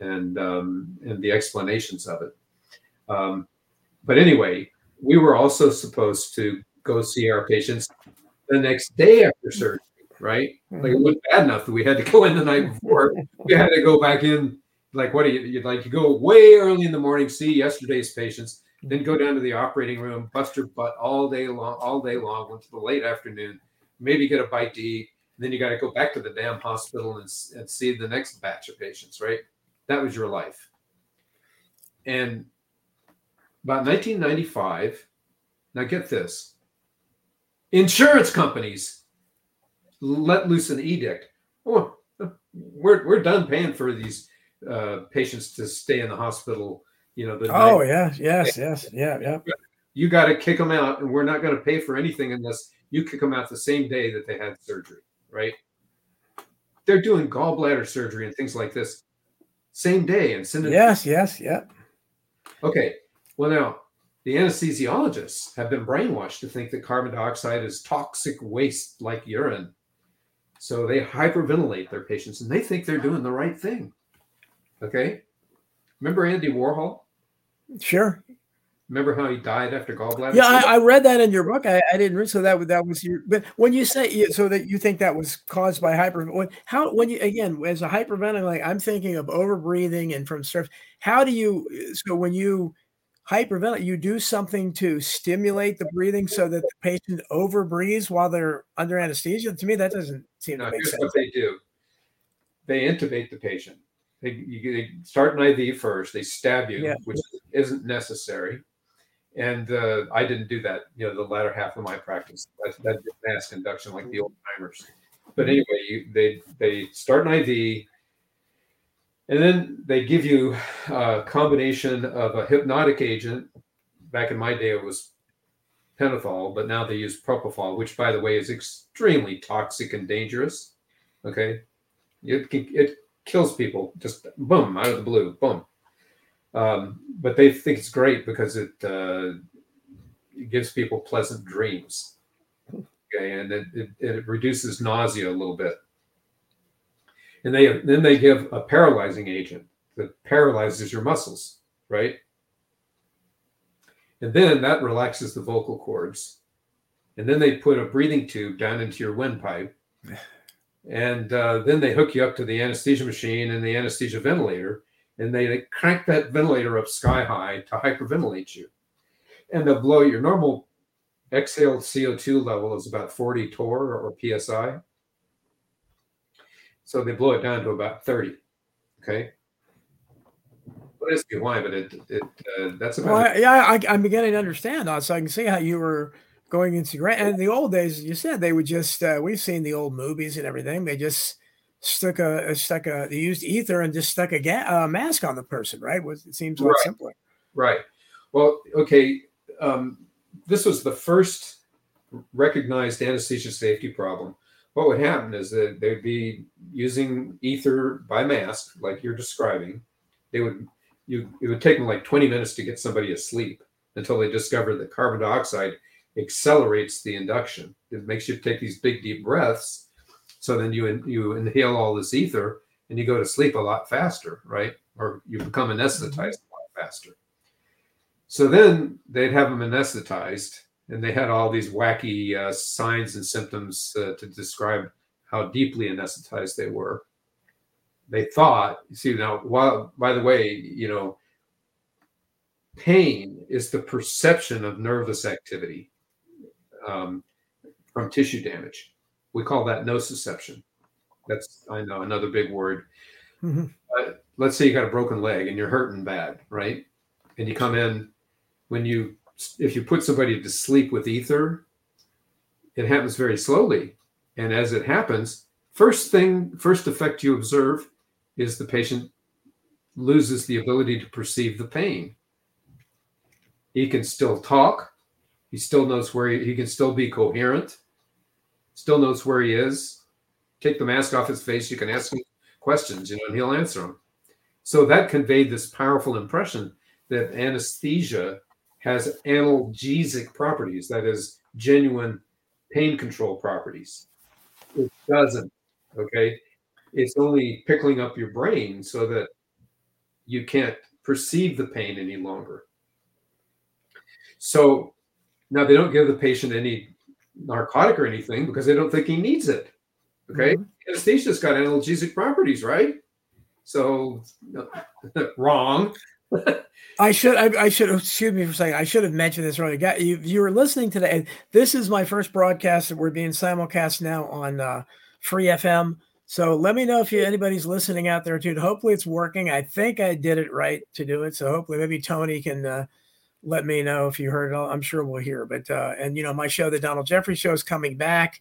and, um, and the explanations of it. Um, but anyway, we were also supposed to go see our patients the next day after surgery, right? Like it wasn't bad enough that we had to go in the night before. we had to go back in like what do you you'd like to go way early in the morning, see yesterday's patients, then go mhm. down to the operating room, bust your butt all day long, all day long, until the late afternoon, maybe get a bite to eat, then you got to go back to the damn hospital and, and see the next batch of patients, right? That was your life. And about 1995, now get this insurance companies let loose an edict. Oh, we're, we're done paying for these uh, patients to stay in the hospital. You know, the oh yeah, yes, yes, yeah, yeah. You got to kick them out, and we're not going to pay for anything unless you kick them out the same day that they had surgery, right? They're doing gallbladder surgery and things like this same day and send it. Yes, yes, yeah. Okay, well now the anesthesiologists have been brainwashed to think that carbon dioxide is toxic waste like urine. So they hyperventilate their patients and they think they're doing the right thing. Okay. Remember Andy Warhol? Sure. Remember how he died after gallbladder? Yeah, I, I, read that in your book. I, I, didn't read so that that was your. But when you say so that you think that was caused by hyper, when, how when you again as a hyperventilating, I'm thinking of overbreathing and from surf. How do you so when you hyperventilate, you do something to stimulate the breathing so that the patient overbreathes while they're under anesthesia? To me, that doesn't seem to make here's sense. What they do, they intubate the patient they, you, they start an IV first. They stab you, yeah. which isn't necessary, and uh, I didn't do that. You know, the latter half of my practice, that, that did mass induction like the old timers. But anyway, you, they they start an IV, and then they give you a combination of a hypnotic agent. Back in my day, it was pentothal, but now they use propofol, which, by the way, is extremely toxic and dangerous. Okay, it it kills people just boom out of the blue, boom. Um, but they think it's great because it, uh, it gives people pleasant dreams. Okay, and it, it, it reduces nausea a little bit. And they then they give a paralyzing agent that paralyzes your muscles, right? And then that relaxes the vocal cords. And then they put a breathing tube down into your windpipe. And uh, then they hook you up to the anesthesia machine and the anesthesia ventilator. And they, they crank that ventilator up sky high to hyperventilate you. And they'll blow your normal exhaled CO2 level is about 40 torr or psi. So they blow it down to about 30. Okay. What is the why? But it, it uh, that's about. Well, I, yeah, I, I'm beginning to understand now, so I can see how you were going into grant. And in the old days, you said they would just. Uh, we've seen the old movies and everything. They just stuck a, stuck a they used ether and just stuck a ga- uh, mask on the person. Right? Was it seems a lot Right. simpler. Right. Well, okay. Um, this was the first recognized anesthesia safety problem. What would happen is that they'd be using ether by mask, like you're describing. They would you it would take them like 20 minutes to get somebody asleep until they discover that carbon dioxide accelerates the induction. It makes you take these big deep breaths. So then you in, you inhale all this ether and you go to sleep a lot faster, right? Or you become anesthetized a lot faster. So then they'd have them anesthetized, and they had all these wacky uh, signs and symptoms uh, to describe how deeply anesthetized they were. They thought, you see, now, while, by the way, you know, pain is the perception of nervous activity um, from tissue damage. We call that nociception. That's, I know, another big word Mhm. let's say you got a broken leg and you're hurting bad, right? And you come in when you if you put somebody to sleep with ether, it happens very slowly. And as it happens, first thing, first effect you observe is the patient loses the ability to perceive the pain. He can still talk. He still knows where he, he can still be coherent. Still knows where he is. Take the mask off his face. You can ask him questions, you know, and he'll answer them. So that conveyed this powerful impression that anesthesia has analgesic properties, that is, genuine pain control properties. It doesn't. Okay. It's only pickling up your brain so that you can't perceive the pain any longer. So now they don't give the patient any narcotic or anything because they don't think he needs it. Okay. Mhm. Anesthesia's got analgesic properties, right? So wrong. I should, I, I should, excuse me for saying, I should have mentioned this earlier. Got- You, you were listening today. and This is my first broadcast that we're being simulcast now on uh, Free FM. So let me know if you, anybody's listening out there too. Hopefully it's working. I think I did it right to do it. So hopefully maybe Tony can uh, let me know if you heard it. I'm sure we'll hear. But uh, and you know my show, the Donald Jeffries Show, is coming back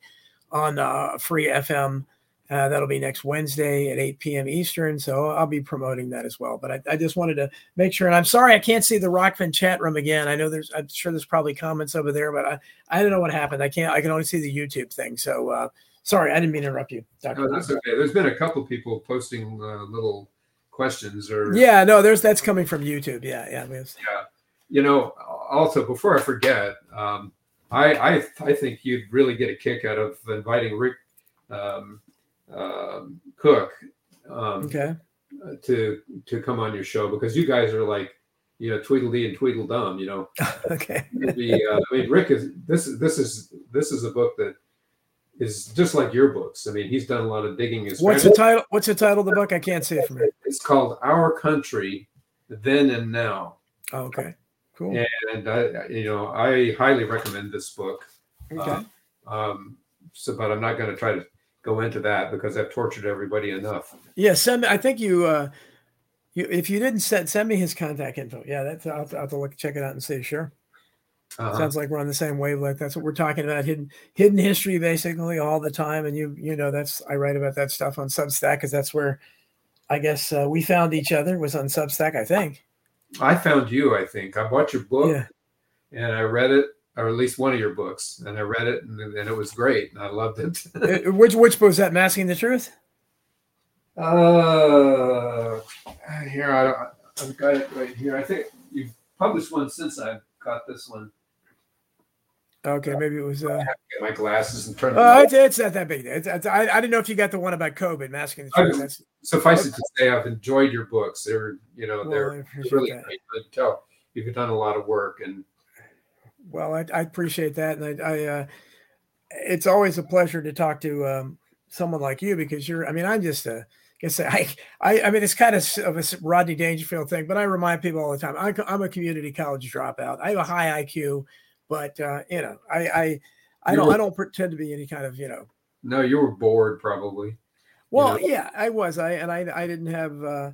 on uh, Free FM. Uh, that'll be next Wednesday at 8 p.m. Eastern. So I'll be promoting that as well. But I, I just wanted to make sure. And I'm sorry I can't see the Rokfin chat room again. I know there's, I'm sure there's probably comments over there, but I, I don't know what happened. I can't, I can only see the YouTube thing. So uh, sorry, I didn't mean to interrupt you, Dr. No, that's okay. There's been a couple people posting uh, little questions or Yeah, no, there's that's coming from YouTube. Yeah, yeah. yeah. You know, also before I forget, um, I, I I think you'd really get a kick out of inviting Rick um, um, Cook um, Okay. to to come on your show because you guys are like you know Tweedledee and Tweedledum. You know, okay. Uh, I mean, Rick is this is this is this is a book that is just like your books. I mean, he's done a lot of digging. His What's the title? What's the title of the book? I can't see it from here. It's called Our Country, Then and Now, Oh, okay. Cool. and I, you know, I highly recommend this book. Okay. Um, so, but I'm not going to try to go into that because I've tortured everybody enough. Yeah, send. I think you. uh you, if you didn't send, send me his contact info. Yeah, that's. I'll, I'll have to look, check it out and see. Sure. Uh-huh. Sounds like we're on the same wavelength. That's what we're talking about hidden hidden history basically all the time. And you you know that's I write about that stuff on Substack because that's where I guess uh, we found each other was on Substack. I think. I found you. I think I bought your book, yeah. and I read it, or at least one of your books, and I read it, and, and it was great, and I loved it. Uh, which which book was that? Masking the Truth. Uh, here I I've got it right here. I think you've published one since I've got this one. Okay, maybe it was. Uh, my glasses and turn. Oh, it's, it's, not that big. It's, it's, I, I didn't know if you got the one about COVID masking the truth. That's, suffice okay. it to say, I've enjoyed your books. They're you know well, they're really that. great. I tell you've done a lot of work and. Well, I, I appreciate that, and I, I uh, it's always a pleasure to talk to um, someone like you because you're. I mean, I'm just a. I guess I, I, I mean, it's kind of of a Rodney Dangerfield thing, but I remind people all the time. I, I'm a community college dropout. I have a high IQ. But uh, you know, I I, I don't were, I don't pretend to be any kind of you know. No, you were bored probably. Well, you know? yeah, I was. I and I I didn't have. Uh,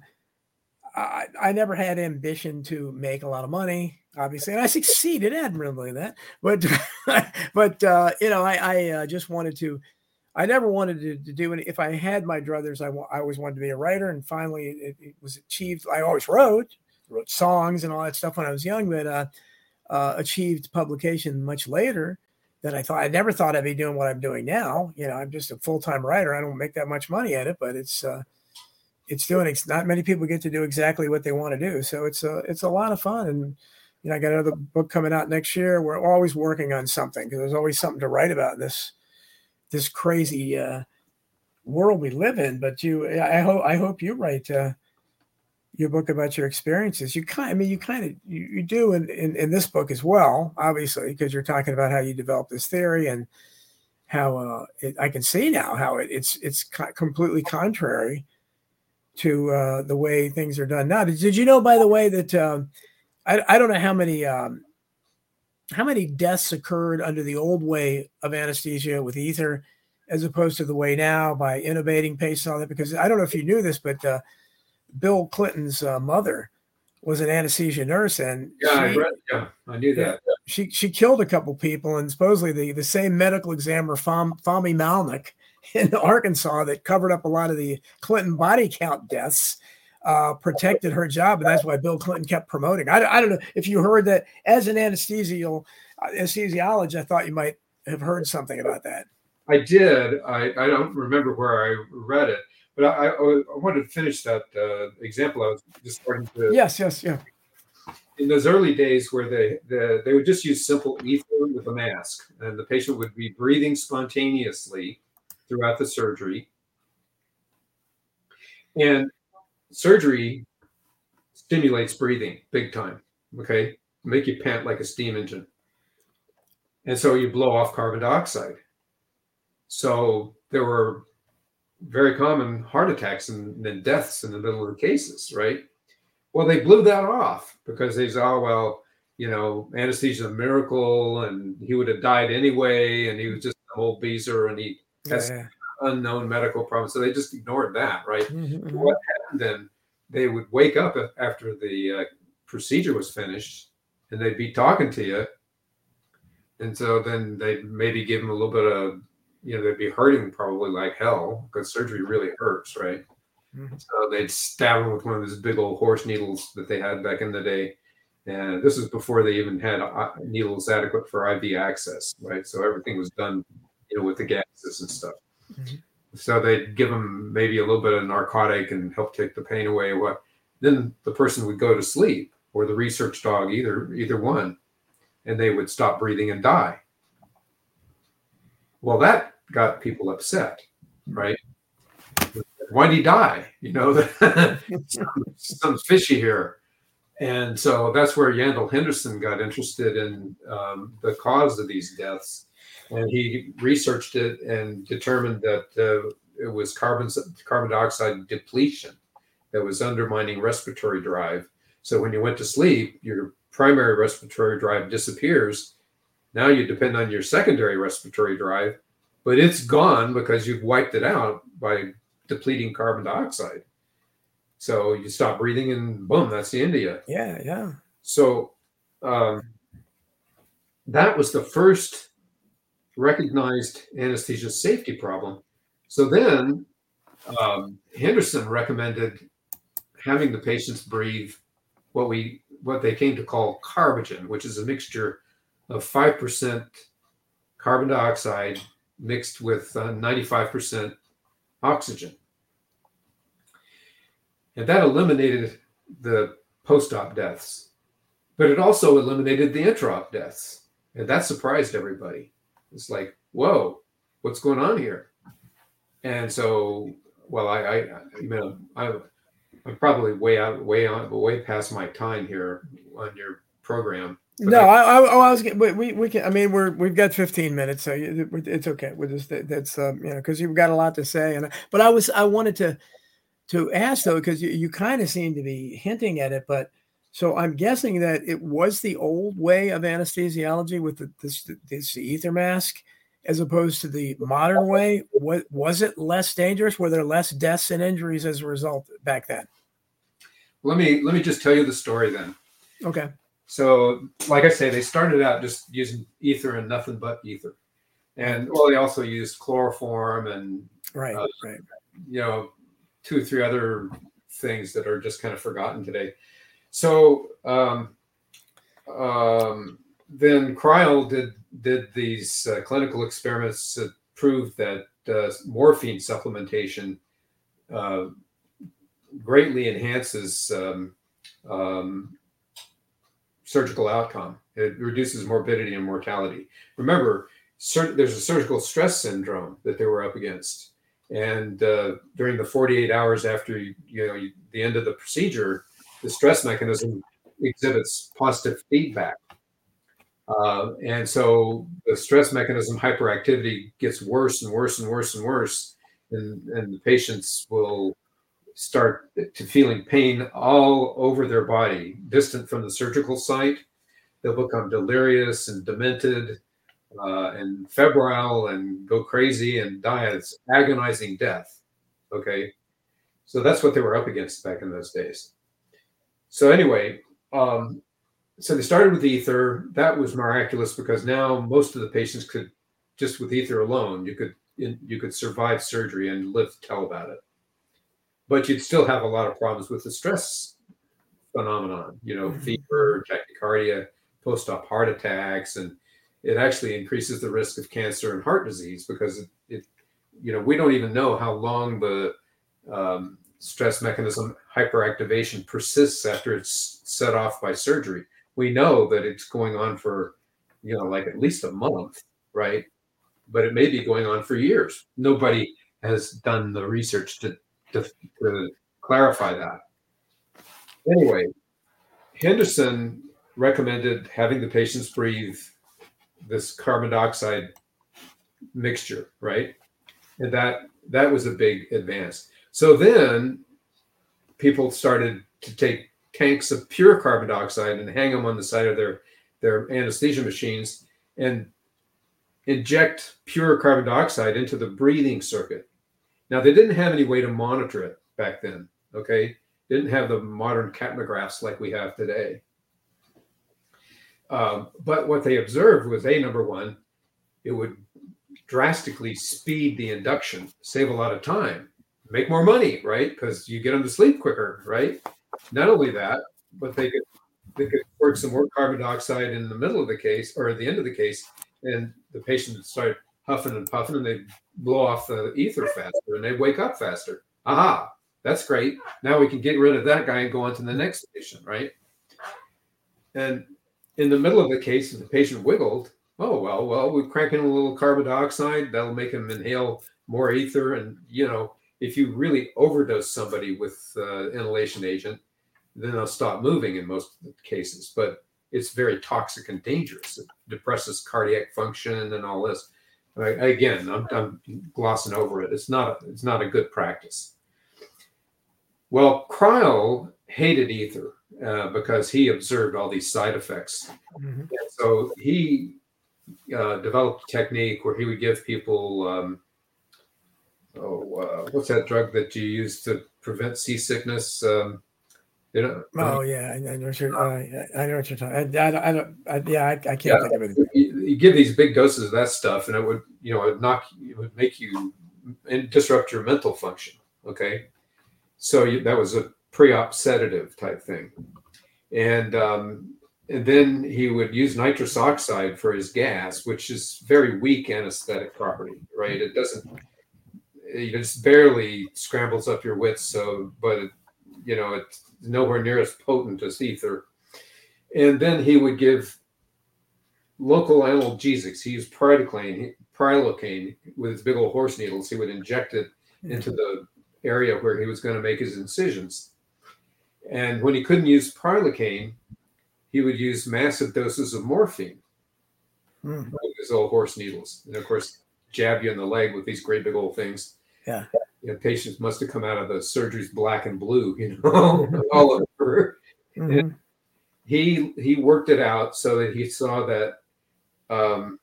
I I never had ambition to make a lot of money, obviously, and I succeeded admirably in that. But but uh, you know, I I uh, just wanted to. I never wanted to, to do it. If I had my druthers, I, I always wanted to be a writer, and finally it, it was achieved. I always wrote, wrote songs and all that stuff when I was young, but uh, uh, achieved publication much later than I thought. I never thought I'd be doing what I'm doing now. You know, I'm just a full time writer. I don't make that much money at it, but it's uh, it's doing. It's not many people get to do exactly what they want to do, so it's a it's a lot of fun. And you know, I got another book coming out next year. We're always working on something because there's always something to write about this this crazy uh, world we live in. But you, I hope I hope you write. Uh, your book about your experiences. You kind, I mean, you kind of you, you do in, in, in this book as well, obviously, because you're talking about how you developed this theory and how uh, it, I can see now how it, it's it's co- completely contrary to uh, the way things are done now. Did, did you know, by the way, that um, I I don't know how many um, how many deaths occurred under the old way of anesthesia with ether, as opposed to the way now by innovating patients and all that. Because I don't know if you knew this, but uh, Bill Clinton's uh, mother was an anesthesia nurse, and yeah, she, I read, yeah, I knew that. She she killed a couple people, and supposedly the the same medical examiner Fahmy Malak in Arkansas that covered up a lot of the Clinton body count deaths. Uh, protected her job, and that's why Bill Clinton kept promoting. I, I don't know if you heard that as an uh, anesthesiologist. I thought you might have heard something about that. I did. I, I don't remember where I read it, but I, I, I wanted to finish that uh, example. I was just starting to. Yes, yes, yeah. In those early days, where they the, they would just use simple ether with a mask, and the patient would be breathing spontaneously throughout the surgery. And surgery stimulates breathing big time. Okay, make you pant like a steam engine, and so you blow off carbon dioxide. So there were very common heart attacks and, then deaths in the middle of the cases, right? Well, they blew that off because they said, oh, well, you know, anesthesia is a miracle and he would have died anyway. And he was just a whole beezer and he has yeah. unknown medical problems. So they just ignored that, right? Mm-hmm. mm-hmm. What happened then? They would wake up after the uh, procedure was finished and they'd be talking to you. And so then they'd maybe give him a little bit of you know, they'd be hurting probably like hell because surgery really hurts, right? Mm-hmm. So they'd stab them with one of those big old horse needles that they had back in the day. And this was before they even had uh, needles adequate for IV access, right? So everything was done, you know, with the gases and stuff. Mm-hmm. So they'd give them maybe a little bit of narcotic and help take the pain away. What? Then the person would go to sleep, or the research dog, either either one, and they would stop breathing and die. Well, that got people upset, right? Why'd he die? You know, something's fishy here. And so that's where Yandell Henderson got interested in um, the cause of these deaths. And he researched it and determined that uh, it was carbon, carbon dioxide depletion that was undermining respiratory drive. So when you went to sleep, your primary respiratory drive disappears. Now you depend on your secondary respiratory drive but it's gone because you've wiped it out by depleting carbon dioxide. So you stop breathing and boom, that's the end of you. Yeah, yeah. So um, that was the first recognized anesthesia safety problem. So then um, Henderson recommended having the patients breathe what we what they came to call carbogen, which is a mixture of five percent carbon dioxide mixed with uh, 95% oxygen. And that eliminated the post op deaths, but it also eliminated the intra op deaths. And that surprised everybody. It's like, whoa, what's going on here? And so, well, I, I, you know, I, I'm probably way out, way on, way past my time here on your program. No, I, I, oh, I was we we can. I mean, we're we've got 15 minutes, so it's okay. We're just that's um, you know because you've got a lot to say, and but I was I wanted to to ask though because you, you kind of seem to be hinting at it, but so I'm guessing that it was the old way of anesthesiology with the, this this ether mask as opposed to the modern way. What was it less dangerous? Were there less deaths and injuries as a result back then? Let me let me just tell you the story then. Okay. So, like I say, they started out just using ether and nothing but ether, and well, they also used chloroform and right, uh, right, you know, two or three other things that are just kind of forgotten today. So, um, um, then Crile did did these uh, clinical experiments that proved that uh, morphine supplementation uh, greatly enhances um, um, surgical outcome. It reduces morbidity and mortality. Remember, there's a surgical stress syndrome that they were up against, and uh, during the 48 hours after you, you know you, the end of the procedure, the stress mechanism exhibits positive feedback. Uh, and so the stress mechanism hyperactivity gets worse and worse and worse and worse, and, and the patients will start to feeling pain all over their body, distant from the surgical site. They'll become delirious and demented uh, and febrile and go crazy and die. It's agonizing death. Okay. So that's what they were up against back in those days. So, anyway, um, so they started with ether. That was miraculous because now most of the patients could just with ether alone, you could you could survive surgery and live to tell about it but you'd still have a lot of problems with the stress phenomenon, you know, mm-hmm. fever, tachycardia, post op heart attacks, and it actually increases the risk of cancer and heart disease because it, it you know, we don't even know how long the um, stress mechanism hyperactivation persists after it's set off by surgery. We know that it's going on for, you know, like at least a month, right? But it may be going on for years. Nobody has done the research to to, to clarify that. Anyway, Henderson recommended having the patients breathe this carbon dioxide mixture, right? And that that was a big advance. So then people started to take tanks of pure carbon dioxide and hang them on the side of their their anesthesia machines and inject pure carbon dioxide into the breathing circuit now they didn't have any way to monitor it back then. Okay, didn't have the modern capnographs like we have today. Um, but what they observed was a number one, it would drastically speed the induction, save a lot of time, make more money, right? Because you get them to sleep quicker, right? Not only that, but they could they could work some more carbon dioxide in the middle of the case or at the end of the case, and the patient would start huffing and puffing, and they blow off the ether faster, and they wake up faster. Aha, that's great. Now we can get rid of that guy and go on to the next patient, right? And in the middle of the case, the patient wiggled, oh well, well, we crank in a little carbon dioxide, that'll make him inhale more ether, and you know, if you really overdose somebody with uh, inhalation agent, then they'll stop moving in most cases. But it's very toxic and dangerous. It depresses cardiac function and all this. Again, I'm, I'm glossing over it. It's not a, it's not a good practice. Well, Crile hated ether uh, because he observed all these side effects. Mm-hmm. so he uh, developed a technique where he would give people, um, oh, uh, what's that drug that you use to prevent seasickness? Um, You know, Oh yeah, I, I know what you're. I know what you're talking. I, I, I don't. I, yeah, I, I can't Yeah. think of it. You, give these big doses of that stuff, and it would, you know, it knock, it would make you and disrupt your mental function. Okay, so you, that was a pre-op sedative type thing, and um, and then he would use nitrous oxide for his gas, which is very weak anesthetic property, right? It doesn't, it just barely scrambles up your wits. So, but it, you know, it's nowhere near as potent as ether. And then he would give local analgesics. He used pridoclane, prilocaine with his big old horse needles. He would inject it into the area where he was going to make his incisions. And when he couldn't use prilocaine, he would use massive doses of morphine Hmm. with his old horse needles. And of course, jab you in the leg with these great big old things. Yeah. You know, patients must have come out of the surgeries black and blue, you know, all over Mhm. he he worked it out so that he saw that um,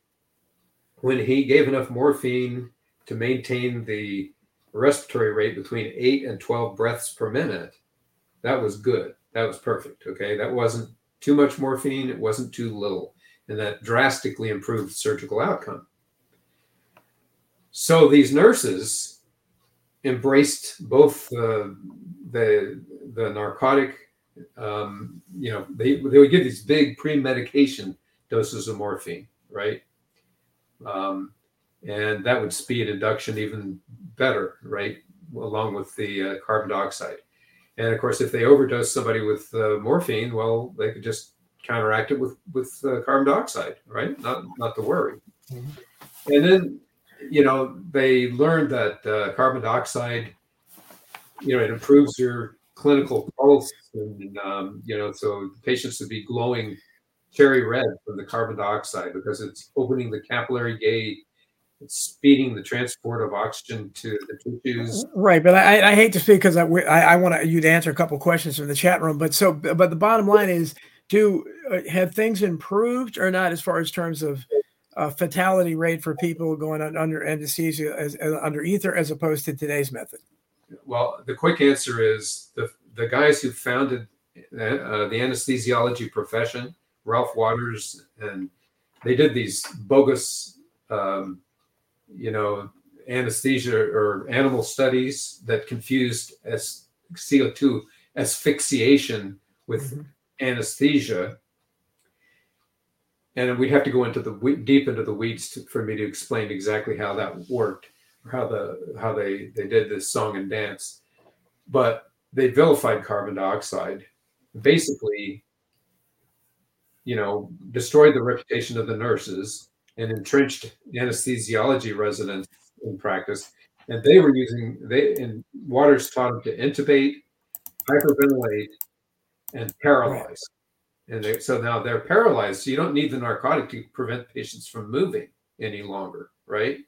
when he gave enough morphine to maintain the respiratory rate between 8 and 12 breaths per minute that was good. That was perfect okay? That wasn't too much morphine. It wasn't too little. And that drastically improved surgical outcome. So these nurses embraced both uh, the the narcotic um, you know, they they would give these big pre-medication doses of morphine, right? Um, and that would speed induction even better, right? Along with the uh, carbon dioxide. And of course, if they overdose somebody with uh, morphine, well, they could just counteract it with with uh, carbon dioxide, right? Not not to worry. Mhm. And then, you know, they learned that uh, carbon dioxide, you know, it improves your clinical pulse, and um, you know, so patients would be glowing cherry red from the carbon dioxide because it's opening the capillary gate, it's speeding the transport of oxygen to the tissues. Right, but I, I hate to speak because I, I, I want you to answer a couple questions from the chat room. But so, but the bottom line is, do uh, have things improved or not as far as terms of uh, fatality rate for people going under anesthesia as, as under ether as opposed to today's method? Well, the quick answer is the the guys who founded uh, the anesthesiology profession, Ralph Waters, and they did these bogus, um, you know, anesthesia or animal studies that confused as CO2 asphyxiation with Mhm. anesthesia. And we'd have to go into the deep into the weeds to, for me to explain exactly how that worked, or how the how they they did this song and dance. But they vilified carbon dioxide, basically, you know, destroyed the reputation of the nurses and entrenched anesthesiology residents in practice. And they were using they and Waters taught them to intubate, hyperventilate, and paralyze. And they, so now they're paralyzed. So you don't need the narcotic to prevent patients from moving any longer, right?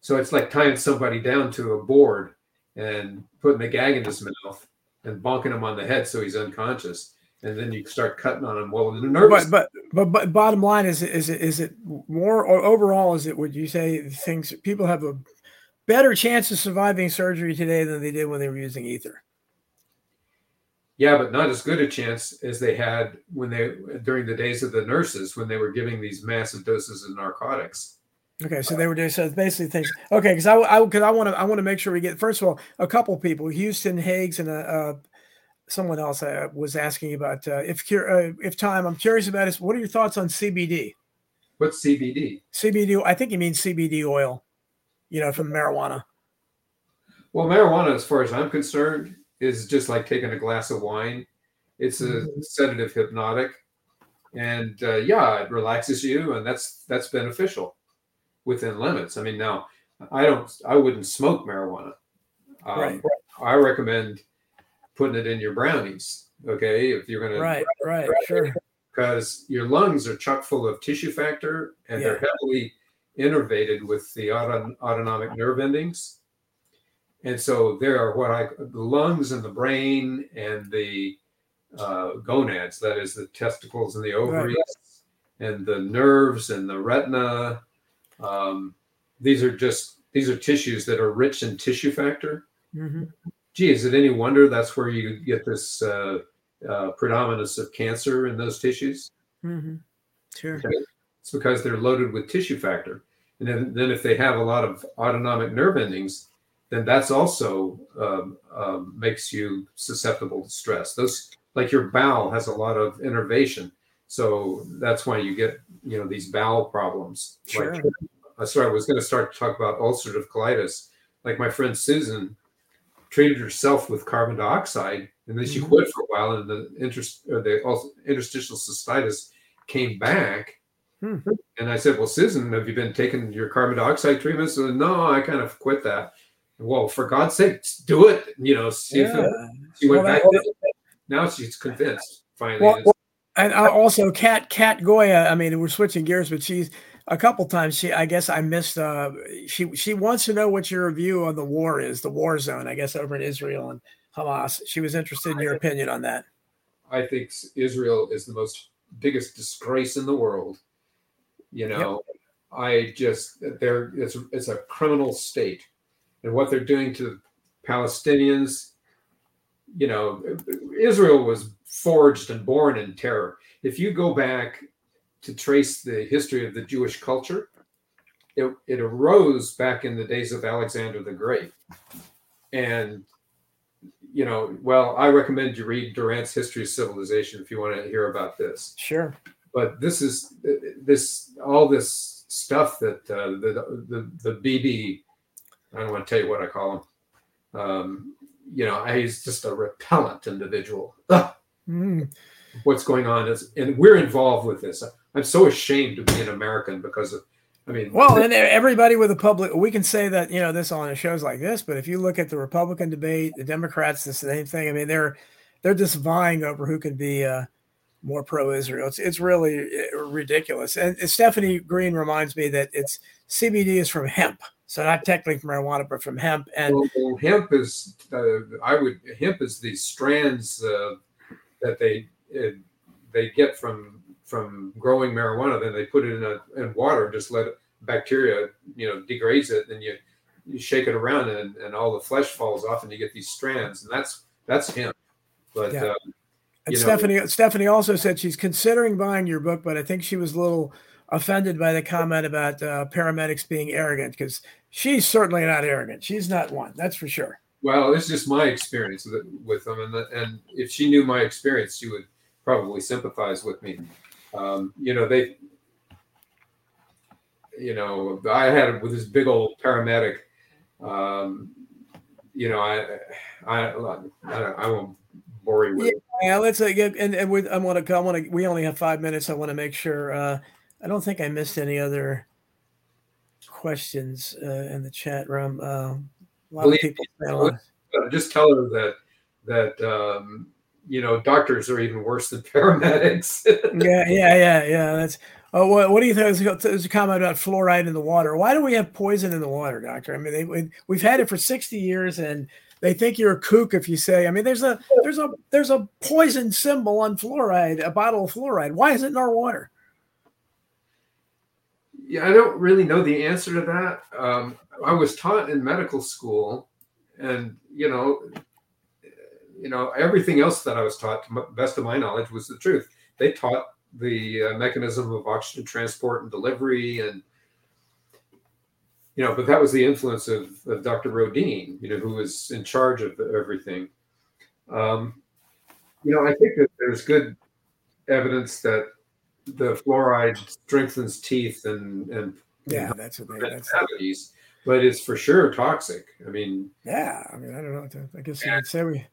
So it's like tying somebody down to a board and putting a gag in his mouth and bonking him on the head so he's unconscious. And then you start cutting on them. Well, the nervous. But but but but bottom line is it- is it is it more or overall is it would you say things people have a better chance of surviving surgery today than they did when they were using ether? Yeah, but not as good a chance as they had when they during the days of the nurses when they were giving these massive doses of narcotics. Okay, so they were doing so basically things. Okay, because I I because I want to I want to make sure we get first of all a couple people, Houston Higgs and uh someone else uh, was asking about uh, if cur- uh, if time. I'm curious about is what are your thoughts on CBD? What's CBD? CBD. I think you mean CBD oil, you know, from marijuana. Well, marijuana, as far as I'm concerned, is just like taking a glass of wine. It's a Mhm. sedative hypnotic, and uh, yeah, it relaxes you, and that's that's beneficial within limits. I mean, now I don't, I wouldn't smoke marijuana. Um, Right. I recommend putting it in your brownies. Okay, if you're gonna Right, right, sure. because your lungs are chock full of tissue factor and they're heavily innervated with the auton- autonomic nerve endings. And so there are what I the lungs and the brain and the uh, gonads, that is the testicles and the ovaries, and the nerves and the retina. Um, these are just these are tissues that are rich in tissue factor hmm gee, is it any wonder that's where you get this uh, uh, predominance of cancer in those tissues. Mm-hmm. Sure. Okay. It's because they're loaded with tissue factor. And then, then if they have a lot of autonomic nerve endings, then that's also um, um, makes you susceptible to stress. Those like your bowel has a lot of innervation, so that's why you get you know these bowel problems. Sure. Like, sorry, I was going to start to talk about ulcerative colitis. Like my friend Susan treated herself with carbon dioxide, and then she Mhm. quit for a while, and the interest or the interstitial cystitis came back. Hmm. And I said, "Well, Susan, have you been taking your carbon dioxide treatments?" And no, I kind of quit that. Well, for God's sake, do it. You know, see if it, she went Well, back. that- to. Now she's convinced. Finally, Well, And uh, also, Kat Kat Goya. I mean, we're switching gears, but she's a couple times. She, I guess, I missed. Uh, she she wants to know what your view on the war is, the war zone. I guess over in Israel and Hamas. She was interested in your opinion on that. I think Israel is the most biggest disgrace in the world. You know, I just they're it's it's a criminal state, and what they're doing to Palestinians. You know, Israel was forged and born in terror. If you go back to trace the history of the Jewish culture, it, it arose back in the days of Alexander the Great, and you know, well, I recommend you read Durant's History of Civilization if you want to hear about this. Sure. But this is this all this stuff that uh, the, the the BB. I don't want to tell you what I call him. Um, you know, he's just a repellent individual. Mm. what's going on is, and we're involved with this. I'm so ashamed to be an American because of. I mean, Well, and everybody with a public, we can say that you know this on shows like this, but if you look at the Republican debate, the Democrats, the same thing. I mean, they're they're just vying over who can be uh, more pro-Israel. It's it's really uh, ridiculous. And Stephanie Green reminds me that it's CBD is from hemp, so not technically from marijuana, but from hemp. And well, well, hemp is uh, I would hemp is these strands uh, that they uh, they get from from growing marijuana. Then they put it in a, in water and just let bacteria you know degrades it. Then you you shake it around and, and all the flesh falls off and you get these strands and that's that's hemp. But Yeah. uh, And know- Stephanie Stephanie also said she's considering buying your book, but I think she was a little offended by the comment about uh, paramedics being arrogant because she's certainly not arrogant. She's not one, that's for sure. Well, it's just my experience with, with them, and and if she knew my experience, she would probably sympathize with me. Um, you know, they, you know, I had it with this big old paramedic. Um, you know, I, I, I, I won't bore you with it. Yeah, let's uh, get and, and with, I want to I want to we only have five minutes. I want to make sure. Uh, I don't think I missed any other questions uh, in the chat room. Uh, a lot Believe of people. saying a lot of- just tell her that that um, you know doctors are even worse than paramedics. yeah, yeah, yeah, yeah. That's. Oh, what, what do you think? There's, a comment about fluoride in the water. Why do we have poison in the water, doctor? I mean, they, we, we've had it for 60 years, and they think you're a kook if you say. I mean, there's a there's a there's a poison symbol on fluoride, a bottle of fluoride. Why is it in our water? Yeah, I don't really know the answer to that. Um, I was taught in medical school, and you know, you know, everything else that I was taught, to best of my knowledge, was the truth. They taught the uh, mechanism of oxygen transport and delivery, and you know, but that was the influence of, of Dr. Rhodin, you know, who was in charge of everything. Um, you know, I think that there's good evidence that the fluoride strengthens teeth and and Yeah, that's what they. That's cavities, but it's for sure toxic. I mean, yeah. I mean, I don't know. I guess you could say we.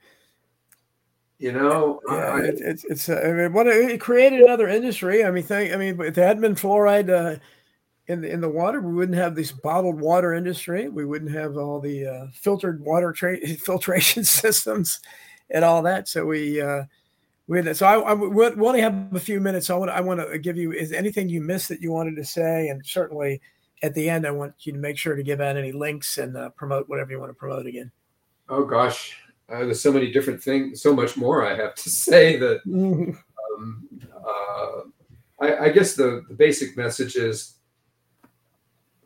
You know, Yeah, I, it, it's it's. Uh, I mean, what it created another industry. I mean, think. I mean, if there hadn't been fluoride uh, in the in the water, we wouldn't have this bottled water industry. We wouldn't have all the uh, filtered water tra- filtration systems and all that. So we. Uh, we had, so I, I we we only have a few minutes. So I want I want to give you is anything you missed that you wanted to say, and certainly at the end I want you to make sure to give out any links and uh, promote whatever you want to promote again. oh gosh, uh, there's so many different things, so much more I have to say that um, uh, I, I guess the, the basic message is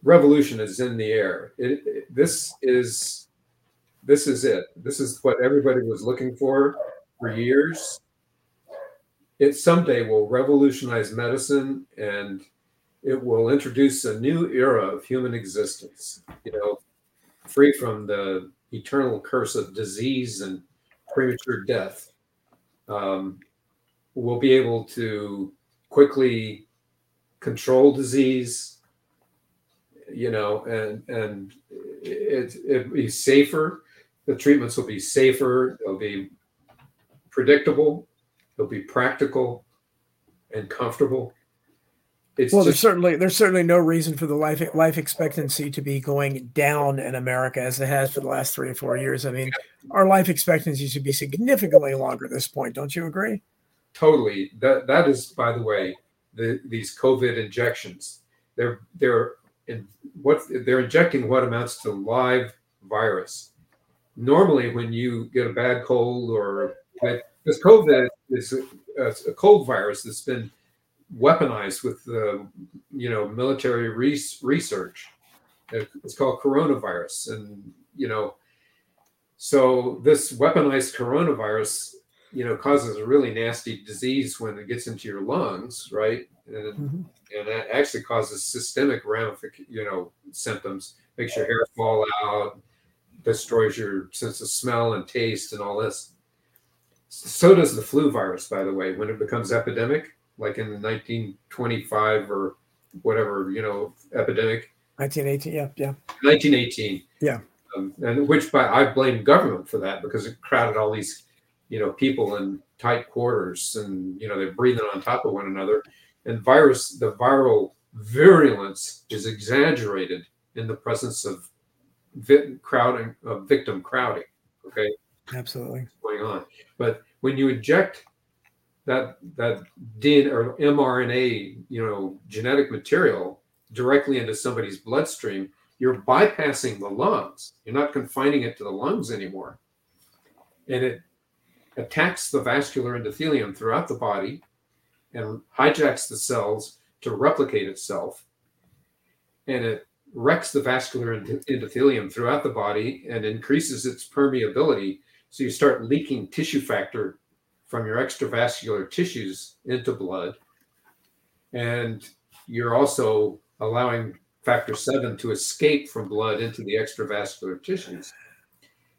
revolution is in the air. It, it- this is this is it. This is what everybody was looking for for years, it someday will revolutionize medicine and it will introduce a new era of human existence, you know, free from the eternal curse of disease and premature death. Um, we'll be able to quickly control disease, you know, and and it it be safer. The treatments will be safer. They'll be predictable. They'll be practical and comfortable. It's well, just, there's certainly there's certainly no reason for the life life expectancy to be going down in America as it has for the last three or four years. I mean, our life expectancy should be significantly longer at this point. Don't you agree? Totally. That that is, by the way, the, these COVID injections. They're they're in what they're injecting what amounts to live virus. Normally, when you get a bad cold or because COVID is a, a cold virus that's been weaponized with the you know military research. It's called coronavirus, and you know, so this weaponized coronavirus, you know, causes a really nasty disease when it gets into your lungs, right? And mm-hmm. and that actually causes systemic ramification, you know, symptoms. Makes your hair fall out, destroys your sense of smell and taste, and all this. So does the flu virus, by the way, when it becomes epidemic like in the 1925 or whatever, you know, epidemic. 1918, yeah, yeah. 1918. Yeah. Um, and which by I blame government for that because it crowded all these, you know, people in tight quarters and you know they're breathing on top of one another. And virus, the viral virulence is exaggerated in the presence of vi- crowding, of victim crowding. Okay. Absolutely. What's going on, but when you inject that that DNA or mRNA, you know, genetic material directly into somebody's bloodstream, you're bypassing the lungs. You're not confining it to the lungs anymore. And it attacks the vascular endothelium throughout the body and hijacks the cells to replicate itself. And it wrecks the vascular endothelium throughout the body and increases its permeability. So you start leaking tissue factor from your extravascular tissues into blood. And you're also allowing factor seven to escape from blood into the extravascular tissues.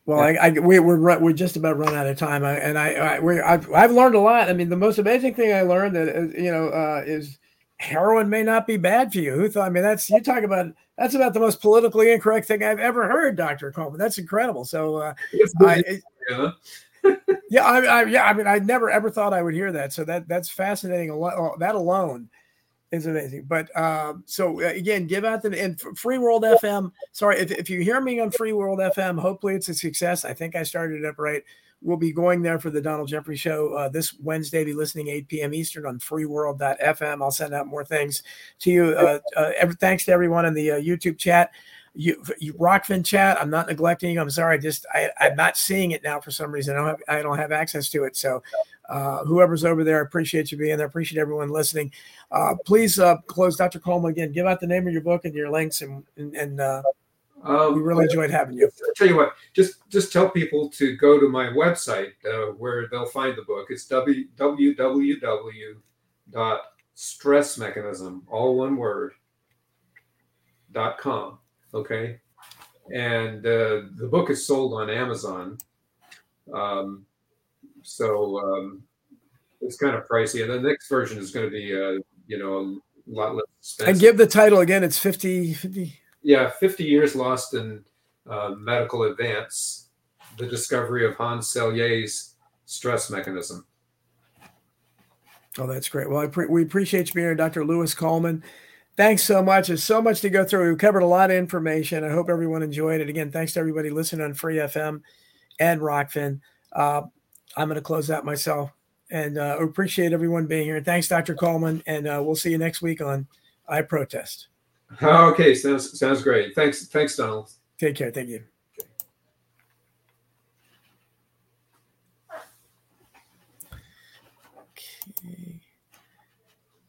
Well, I, I we, we're we're just about run out of time, I, and I, I we, I've, I've learned a lot. I mean, the most amazing thing I learned that is, you know uh, is heroin may not be bad for you. Who thought? I mean, that's you talk about that's about the most politically incorrect thing I've ever heard, Doctor Coleman. That's incredible. So, uh, I, yeah yeah, I, I, yeah. I mean, I never ever thought I would hear that. So that that's fascinating. That alone is amazing. But um, so uh, again, give out the and Free World FM. Sorry, if, if you hear me on Free World FM, hopefully it's a success. I think I started it up right. We'll be going there for the Donald Jeffries Show uh, this Wednesday. Be listening 8 p.m. Eastern on freeworld.fm. I'll send out more things to you. Uh, uh, every, thanks to everyone in the uh, YouTube chat you, you Rokfin chat. I'm not neglecting you. I'm sorry. I just I, I'm not seeing it now for some reason. I don't have I don't have access to it. So uh, whoever's over there, I appreciate you being there. Appreciate everyone listening. Uh, please uh, close Dr. Coleman again. Give out the name of your book and your links, and and, and uh, um, we really enjoyed having you. I'll tell you what, just just tell people to go to my website uh, where they'll find the book. It's www.stressmechanism, all one word, dot com Okay. And uh, the book is sold on Amazon. Um, so um, it's kind of pricey. And the next version is going to be, uh, you know, a lot less expensive. And give the title again. It's 50, 50. Yeah, 50 Years Lost in uh, Medical Advance The Discovery of Hans Selye's Stress Mechanism. Oh, that's great. Well, pre- we appreciate you being here, Dr. Lewis Coleman. Thanks so much. There's so much to go through. We covered a lot of information. I hope everyone enjoyed it. Again, thanks to everybody listening on Free FM and Rokfin. Uh, I'm going to close out myself and uh, appreciate everyone being here. Thanks, Dr. Coleman, and uh, we'll see you next week on I Protest. Okay, sounds sounds great. Thanks, thanks, Donald. Take care. Thank you.